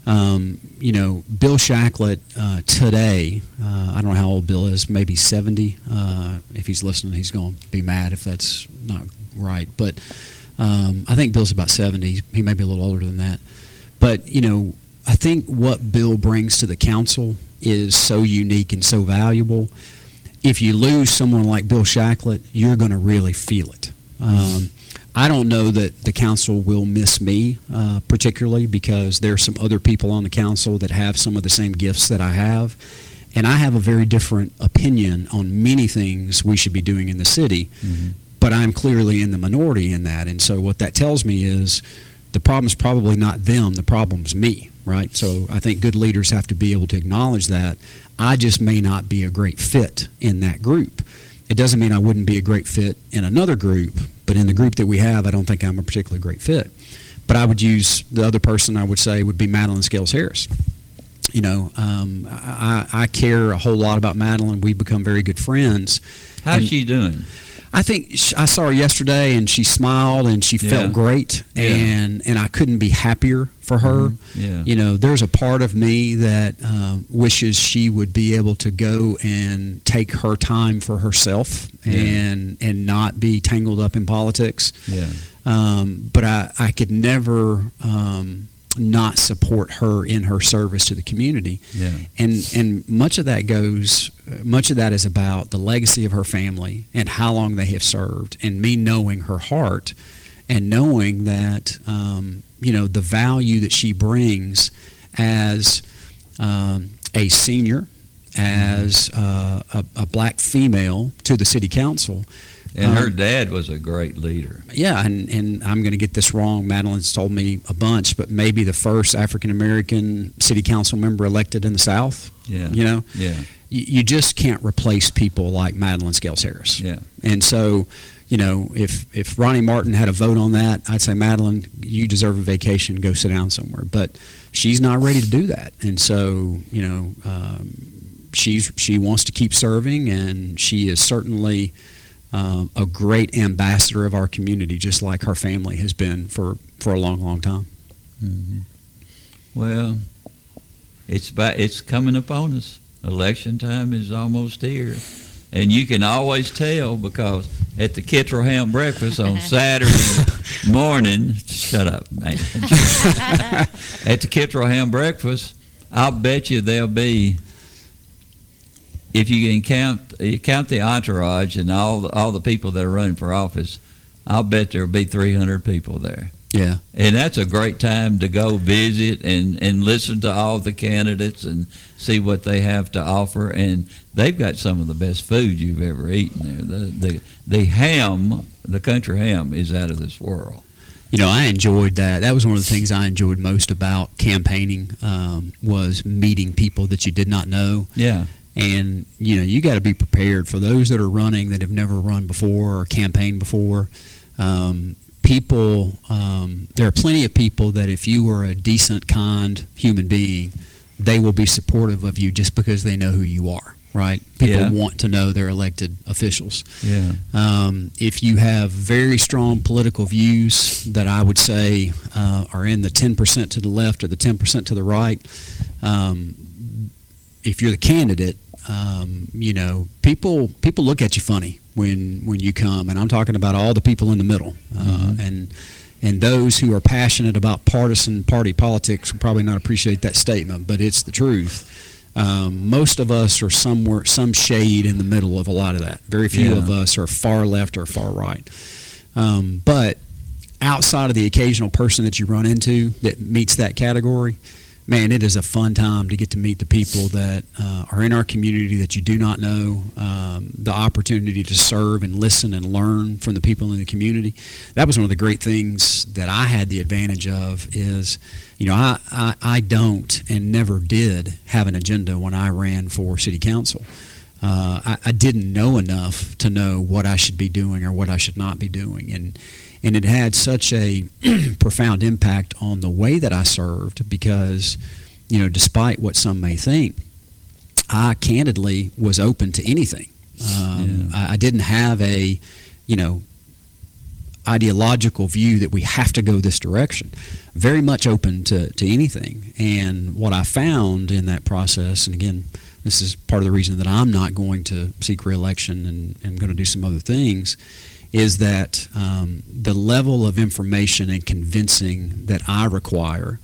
Um, you know, Bill Shacklett uh, today, uh, I don't know how old Bill is, maybe 70. Uh, if he's listening, he's going to be mad if that's not right. But um, I think Bill's about 70. He may be a little older than that. But, you know, I think what Bill brings to the council is so unique and so valuable. If you lose someone like Bill Shacklett, you're going to really feel it. Um, I don't know that the council will miss me uh, particularly because there are some other people on the council that have some of the same gifts that I have. And I have a very different opinion on many things we should be doing in the city but I'm clearly in the minority in that. And so what that tells me is the problem's probably not them, the problem's me, right? So I think good leaders have to be able to acknowledge that. I just may not be a great fit in that group. It doesn't mean I wouldn't be a great fit in another group, but in the group that we have, I don't think I'm a particularly great fit. But I would use the other person I would say would be Madelyn Scales Harris. You know, um, I, I care a whole lot about Madelyn. We've become very good friends. How's And- she doing? I think sh- I saw her yesterday, and she smiled and she Yeah. felt great, Yeah. and and I couldn't be happier for her. Yeah. You know, there's a part of me that um, wishes she would be able to go and take her time for herself and and not be tangled up in politics. Yeah. Um, but I, I could never um, not support her in her service to the community. Yeah. And and much of that goes, much of that is about the legacy of her family and how long they have served, and me knowing her heart, and knowing that um, you know the value that she brings as um, a senior, as uh, a, a black female to the city council. And her Um, dad was a great leader. yeah, and, and I'm going to get this wrong. Madelyn's told me a bunch, but maybe the first African American city council member elected in the South. Yeah. You know, Yeah. you, you just can't replace people like Madelyn Scales Harris. Yeah. And so, you know, if if Ronnie Martin had a vote on that, I'd say Madelyn, you deserve a vacation. Go sit down somewhere. But she's not ready to do that, and so you know, um, she's she wants to keep serving, and she is certainly um, a great ambassador of our community, just like her family has been for for a long, long time. Mhm. Well, it's about, it's coming upon us. Election time is almost here, and you can always tell because at the Kittrell Ham breakfast on *laughs* Saturday morning, shut up, man. *laughs* *laughs* at the Kittrell Ham breakfast, I'll bet you there'll be. If you can count, you count the entourage and all the, all the people that are running for office, I'll bet there'll be 300 people there. Yeah. And that's a great time to go visit and, and listen to all the candidates and see what they have to offer. And they've got some of the best food you've ever eaten there. The, the, the ham, the country ham, is out of this world. You know, I enjoyed that. That was one of the things I enjoyed most about campaigning um, was meeting people that you did not know. Yeah. And you know, you got to be prepared for those that are running that have never run before or campaigned before. Um, people, um, there are plenty of people that if you are a decent, kind human being, they will be supportive of you just because they know who you are. Right? People Yeah. want to know their elected officials. Yeah. Um, if you have very strong political views that I would say uh, are in the 10% to the left or the 10% to the right, um, if you're the candidate, um, you know, people people look at you funny when when you come, and I'm talking about all the people in the middle, uh, Mhm. and and those who are passionate about partisan party politics will probably not appreciate that statement, but it's the truth. Um, most of us are somewhere, some shade in the middle of a lot of that. Very few Yeah. of us are far left or far right. Um, but outside of the occasional person that you run into that meets that category, man, it is a fun time to get to meet the people that uh, are in our community that you do not know. Um, the opportunity to serve and listen and learn from the people in the community. That was one of the great things that I had the advantage of. Is you know I I, I don't and never did have an agenda when I ran for city council. Uh, I, I didn't know enough to know what I should be doing or what I should not be doing, and and it had such a *clears throat* profound impact on the way that I served because, you know, despite what some may think, I candidly was open to anything. Um, I, I didn't have a, you know, ideological view that we have to go this direction. Very much open to, to anything. And what I found in that process, and again, this is part of the reason that I'm not going to seek reelection and, and going to do some other things, is that um, the level of information and convincing that I require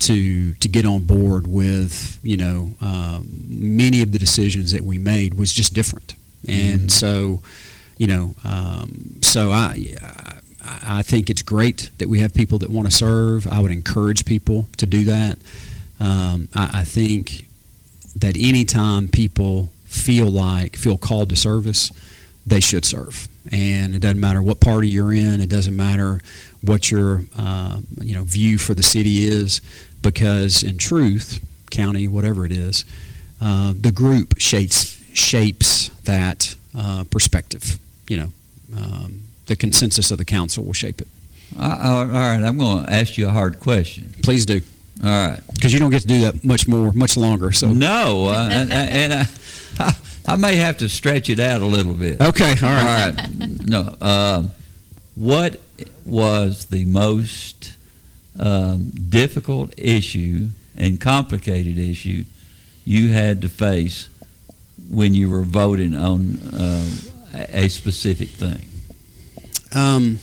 to to get on board with you know um, many of the decisions that we made was just different, and Mhm. so you know um, so I. I think it's great that we have people that want to serve. I would encourage people to do that. Um, I, I think that anytime people feel like feel called to service, they should serve. And it doesn't matter what party you're in. It doesn't matter what your uh, you know view for the city is, because in truth, county, whatever it is, uh, the group shapes shapes that uh, perspective. You know, um, the consensus of the council will shape it. I- all right, I'm going to ask you a hard question. Please do. All right. Because you don't get to do that much more, much longer. So No, uh, and, and I, I, I may have to stretch it out a little bit. Okay, all right. All right. No, um, what was the most um, difficult issue and complicated issue you had to face when you were voting on uh, a a specific thing? Um,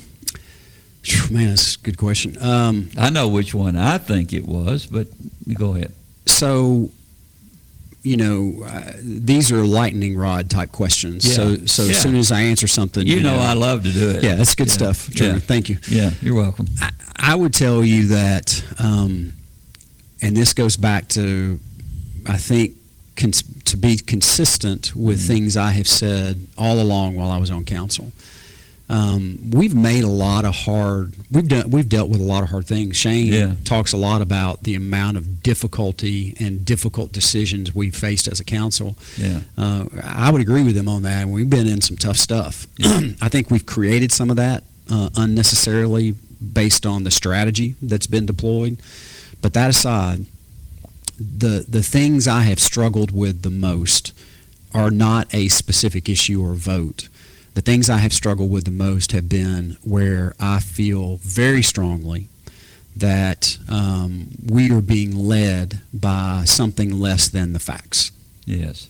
man, that's a good question. Um, I know which one I think it was, but go ahead. so you know uh, these are lightning rod type questions Yeah. so so Yeah. as soon as i answer something You know I love to do it. yeah that's good Yeah. stuff Trevor. Yeah. thank you Yeah, you're welcome. I, I would tell you that um, and this goes back to i think cons- to be consistent with Mm-hmm. things i have said all along while i was on council um, we've made a lot of hard we've done we've dealt with a lot of hard things shane Yeah. talks a lot about the amount of difficulty and difficult decisions we've faced as a council Yeah. uh, I would agree with him on that. We've been in some tough stuff. Yeah. *clears throat* I think we've created some of that uh, unnecessarily based on the strategy that's been deployed. But that aside, the the things I have struggled with the most are not a specific issue or vote. The things I have struggled with the most have been where I feel very strongly that um, we are being led by something less than the facts Yes.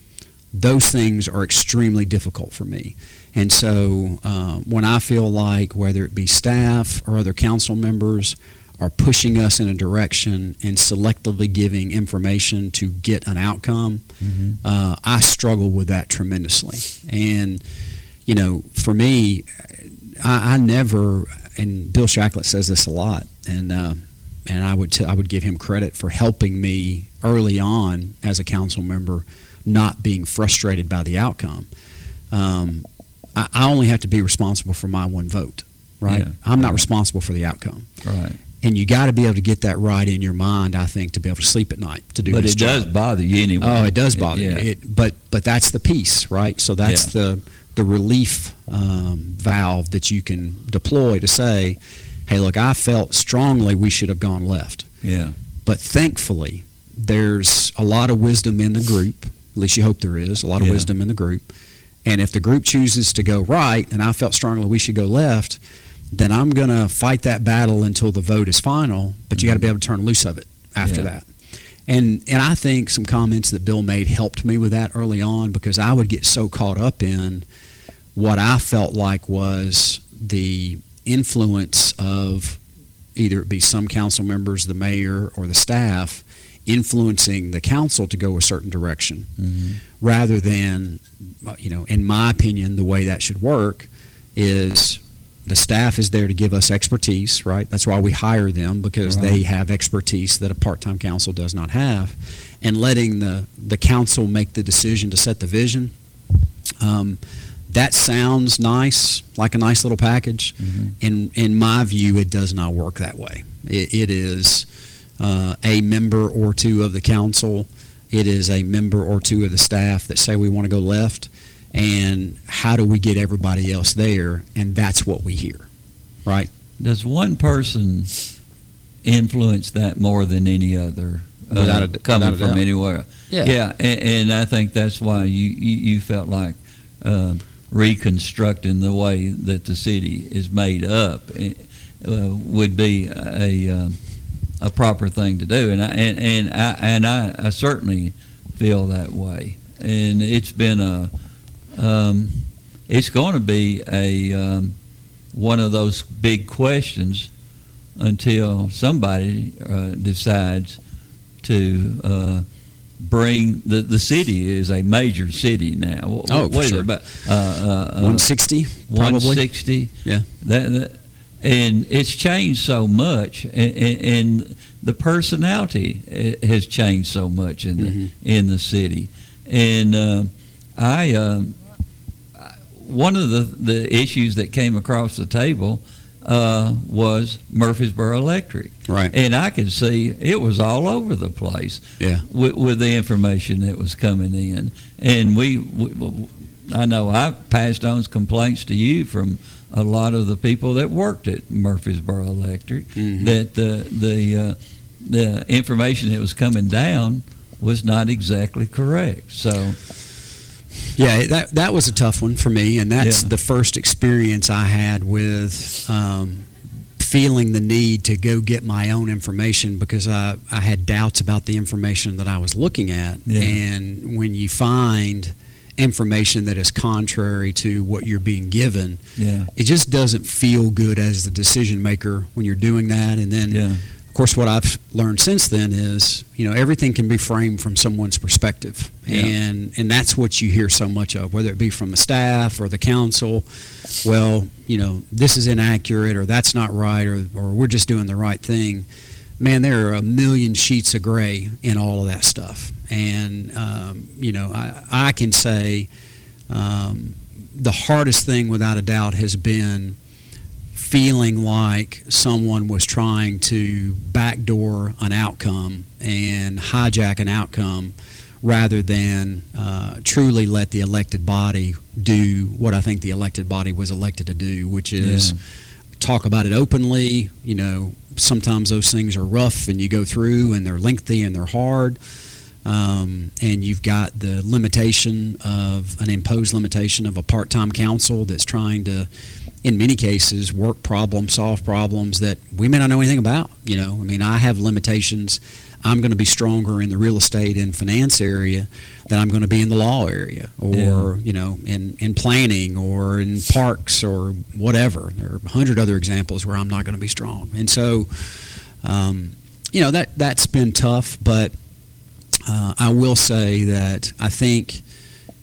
those things are extremely difficult for me. And so uh, when I feel like whether it be staff or other council members are pushing us in a direction and selectively giving information to get an outcome, Mhm. uh, I struggle with that tremendously. And, you know, for me, I, I never, and Bill Shacklett says this a lot, and uh, and I would t- I would give him credit for helping me early on as a council member, not being frustrated by the outcome. Um, I, I only have to be responsible for my one vote, right? Yeah. I'm not responsible for the outcome. Right. And you got to be able to get that right in your mind, I think, to be able to sleep at night to do But it does bother you anyway. Oh, it does bother Yeah. me. It, but but that's the piece, right? So that's the the relief um, valve that you can deploy to say, hey, look, I felt strongly we should have gone left. Yeah. But thankfully, there's a lot of wisdom in the group. At least you hope there is a lot of Yeah. wisdom in the group. And if the group chooses to go right, and I felt strongly we should go left, then I'm going to fight that battle until the vote is final. But you got to be able to turn loose of it after Yeah. that. And and I think some comments that Bill made helped me with that early on because I would get so caught up in what I felt like was the influence of either it be some council members, the mayor, or the staff influencing the council to go a certain direction Mhm. rather than, you know, in my opinion, the way that should work is the staff is there to give us expertise, right? That's why we hire them because Right. they have expertise that a part-time council does not have, and letting the the council make the decision to set the vision. Um, that sounds nice, like a nice little package. In in my view, it does not work that way. It, it is uh, a member or two of the council. It is a member or two of the staff that say we want to go left, and how do we get everybody else there? And that's what we hear, right? Does one person influence that more than any other? uh, Without a- coming without a from doubt. anywhere. Yeah. yeah, and, and I think that's why you you, you felt like uh, reconstructing the way that the city is made up eh, uh, would be a um, a proper thing to do, and I, and and I and I, I certainly feel that way, and it's been a um, it's going to be a um, one of those big questions until somebody uh, decides to uh, bring the the city is a major city now. What, Oh, what sure. it about? Uh, uh, uh, 160, probably? 160. Yeah. That, that, and it's changed so much, and, and, and the personality eh, has changed so much in the Mm-hmm. in the city. And uh, I, um, one of the the issues that came across the table uh, was Murfreesboro Electric. Right. And I could see it was all over the place Yeah. with, with the information that was coming in. And we, we, I know I passed on complaints to you from a lot of the people that worked at Murfreesboro Electric Mhm. that the the uh, the information that was coming down was not exactly correct. So Yeah, that that was a tough one for me, and that's Yeah. the first experience I had with um, feeling the need to go get my own information because I, I had doubts about the information that I was looking at. Yeah. And when you find information that is contrary to what you're being given, yeah, it just doesn't feel good as the decision maker when you're doing that. And then, Yeah. Of course, what I've learned since then is, you know, everything can be framed from someone's perspective, Yeah. and and that's what you hear so much of, whether it be from the staff or the council. Well, you know, this is inaccurate, or that's not right, or or we're just doing the right thing. Man, there are a million sheets of gray in all of that stuff, and um, you know, I I can say. Um, the hardest thing, without a doubt, has been feeling like someone was trying to backdoor an outcome and hijack an outcome rather than uh, truly let the elected body do what I think the elected body was elected to do, which is Yeah. talk about it openly. You know, sometimes those things are rough and you go through and they're lengthy and they're hard. Um, and you've got the limitation of an imposed limitation of a part-time council that's trying to, in many cases, work problems, solve problems that we may not know anything about. You know, I mean, I have limitations. I'm going to be stronger in the real estate and finance area than I'm going to be in the law area, or Yeah. you know, in in planning or in parks or whatever. There are a hundred other examples where I'm not going to be strong, and so, um, you know, that that's been tough, but uh, I will say that I think,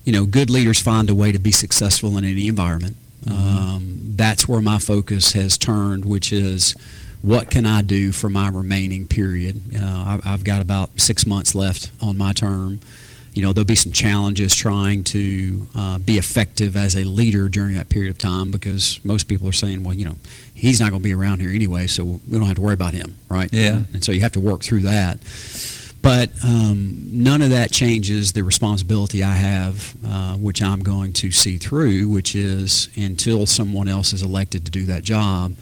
you know, good leaders find a way to be successful in any environment. Um, that's where my focus has turned, which is what can I do for my remaining period? Uh, I, I've got about six months left on my term. You know, there'll be some challenges trying to uh, be effective as a leader during that period of time because most people are saying, well, you know, he's not going to be around here anyway, so we don't have to worry about him, right? Yeah. And so you have to work through that. But um, none of that changes the responsibility I have, uh, which I'm going to see through, which is until someone else is elected to do that job,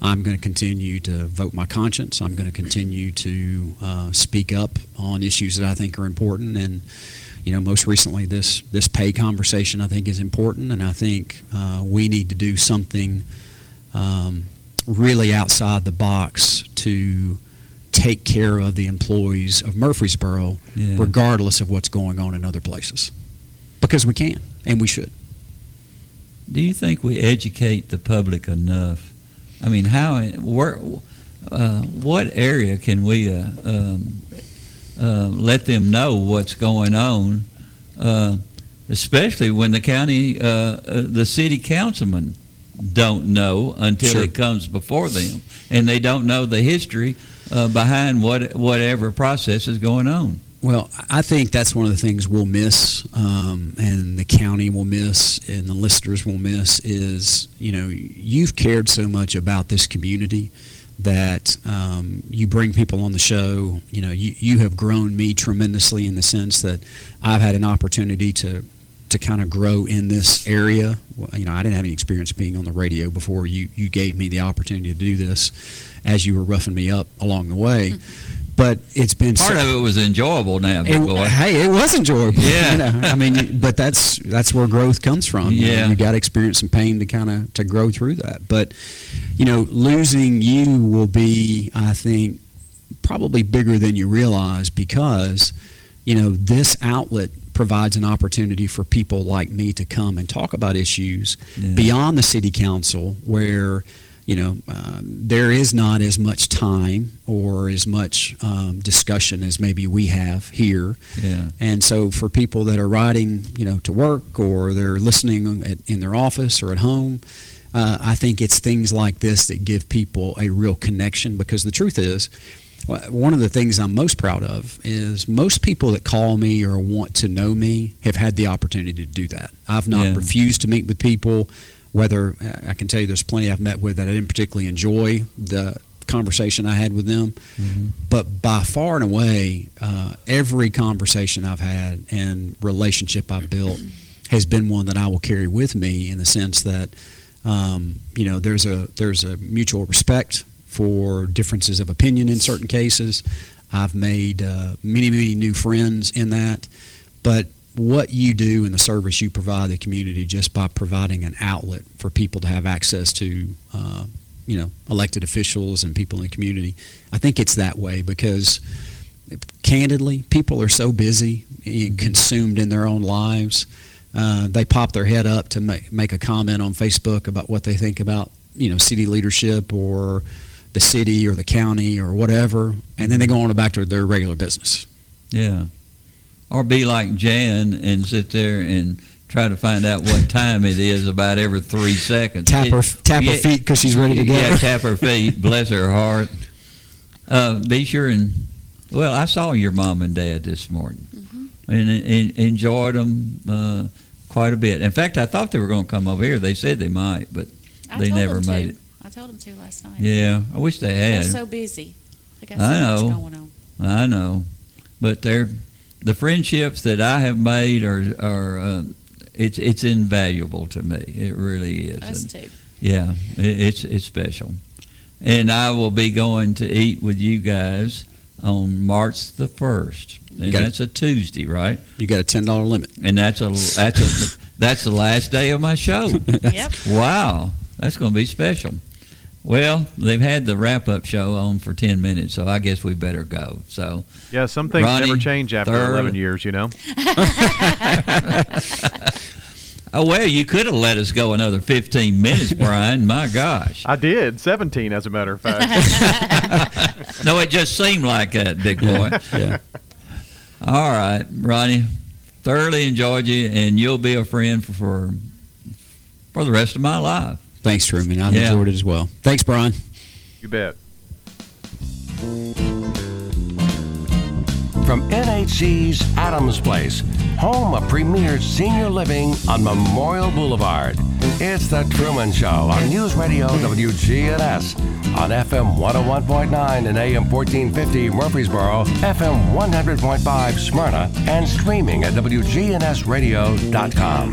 I'm going to continue to vote my conscience. I'm going to continue to uh, speak up on issues that I think are important. And, you know, most recently, this, this pay conversation I think is important. And I think uh, we need to do something um, really outside the box to take care of the employees of Murfreesboro, Yeah. regardless of what's going on in other places. Because we can, and we should. Do you think we educate the public enough? I mean, how, where, uh, what area can we uh, um, uh, let them know what's going on, uh, especially when the county, uh, uh, the city councilman don't know until Sure. it comes before them, and they don't know the history uh, behind what whatever process is going on. Well, I think that's one of the things we'll miss, um, and the county will miss, and the listeners will miss is, you know, you've cared so much about this community that um, you bring people on the show. You know, you, you have grown me tremendously in the sense that I've had an opportunity to to kind of grow in this area. Well, You know, I didn't have any experience being on the radio before. You you gave me the opportunity to do this as you were roughing me up along the way. Mm-hmm. But it's been Part so- of it was enjoyable now, it, boy. Hey, it was enjoyable. Yeah. You know, I mean, but that's that's where growth comes from. You know, Yeah. you got to experience some pain to kind of to grow through that. But you know, losing you will be, I think, probably bigger than you realize because you know this outlet provides an opportunity for people like me to come and talk about issues Yeah. beyond the city council where you know um, there is not as much time or as much um, discussion as maybe we have here Yeah. and so for people that are riding, you know, to work or they're listening at, in their office or at home, uh, I think it's things like this that give people a real connection because the truth is, one of the things I'm most proud of is most people that call me or want to know me have had the opportunity to do that. I've not Yeah. refused to meet with people, whether uh, I can tell you there's plenty I've met with that I didn't particularly enjoy the conversation I had with them. But by far and away, uh, every conversation I've had and relationship I've built has been one that I will carry with me in the sense that, um, you know, there's a there's a mutual respect for differences of opinion in certain cases. I've made uh, many many new friends in that, but what you do and the service you provide the community just by providing an outlet for people to have access to uh, you know elected officials and people in the community i think it's that way because candidly people are so busy and consumed in their own lives uh, they pop their head up to make, make a comment on facebook about what they think about you know city leadership or the city or the county or whatever and then they go on back to their regular business Yeah. Or be like Jan and sit there and try to find out what time it is about every three seconds. Tap her- It- tap her feet 'cause she's ready to go. Yeah, tap her feet. Bless her heart. Uh, be sure and well, I saw your mom and dad this morning, and, and enjoyed them uh, quite a bit. In fact, I thought they were going to come over here. They said they might, but I they never made to. it. I told them to last night. Yeah, I wish they had. They're so busy. They got so I much know. going on. I know, but they're the friendships that I have made are are uh, it's it's invaluable to me. It really is. Us And, too. Yeah, it, it's it's special, and I will be going to eat with you guys on March the first, and got it. that's a Tuesday, right? you got a $10 limit And that's a that's a that's the last day of my show. *laughs* Yep. Wow, that's going to be special. Well, they've had the wrap up show on for 10 minutes, so I guess we better go. So, Yeah, some things Ronnie, never change after third- 11 years, you know? *laughs* oh, well, you could have let us go another 15 minutes, Brian. My gosh. I did, 17 as a matter of fact. *laughs* No, it just seemed like that, big boy. yeah. All right, Ronnie, thoroughly enjoyed you, and you'll be a friend for for, for the rest of my life. Thanks truman i Yeah. enjoyed it as well thanks brian you bet. From NHC's Adams Place, home of premier senior living on Memorial Boulevard. It's The Truman Show on News Radio WGNS on FM 101.9 and AM 1450 Murfreesboro, FM 100.5 Smyrna, and streaming at WGNSradio.com.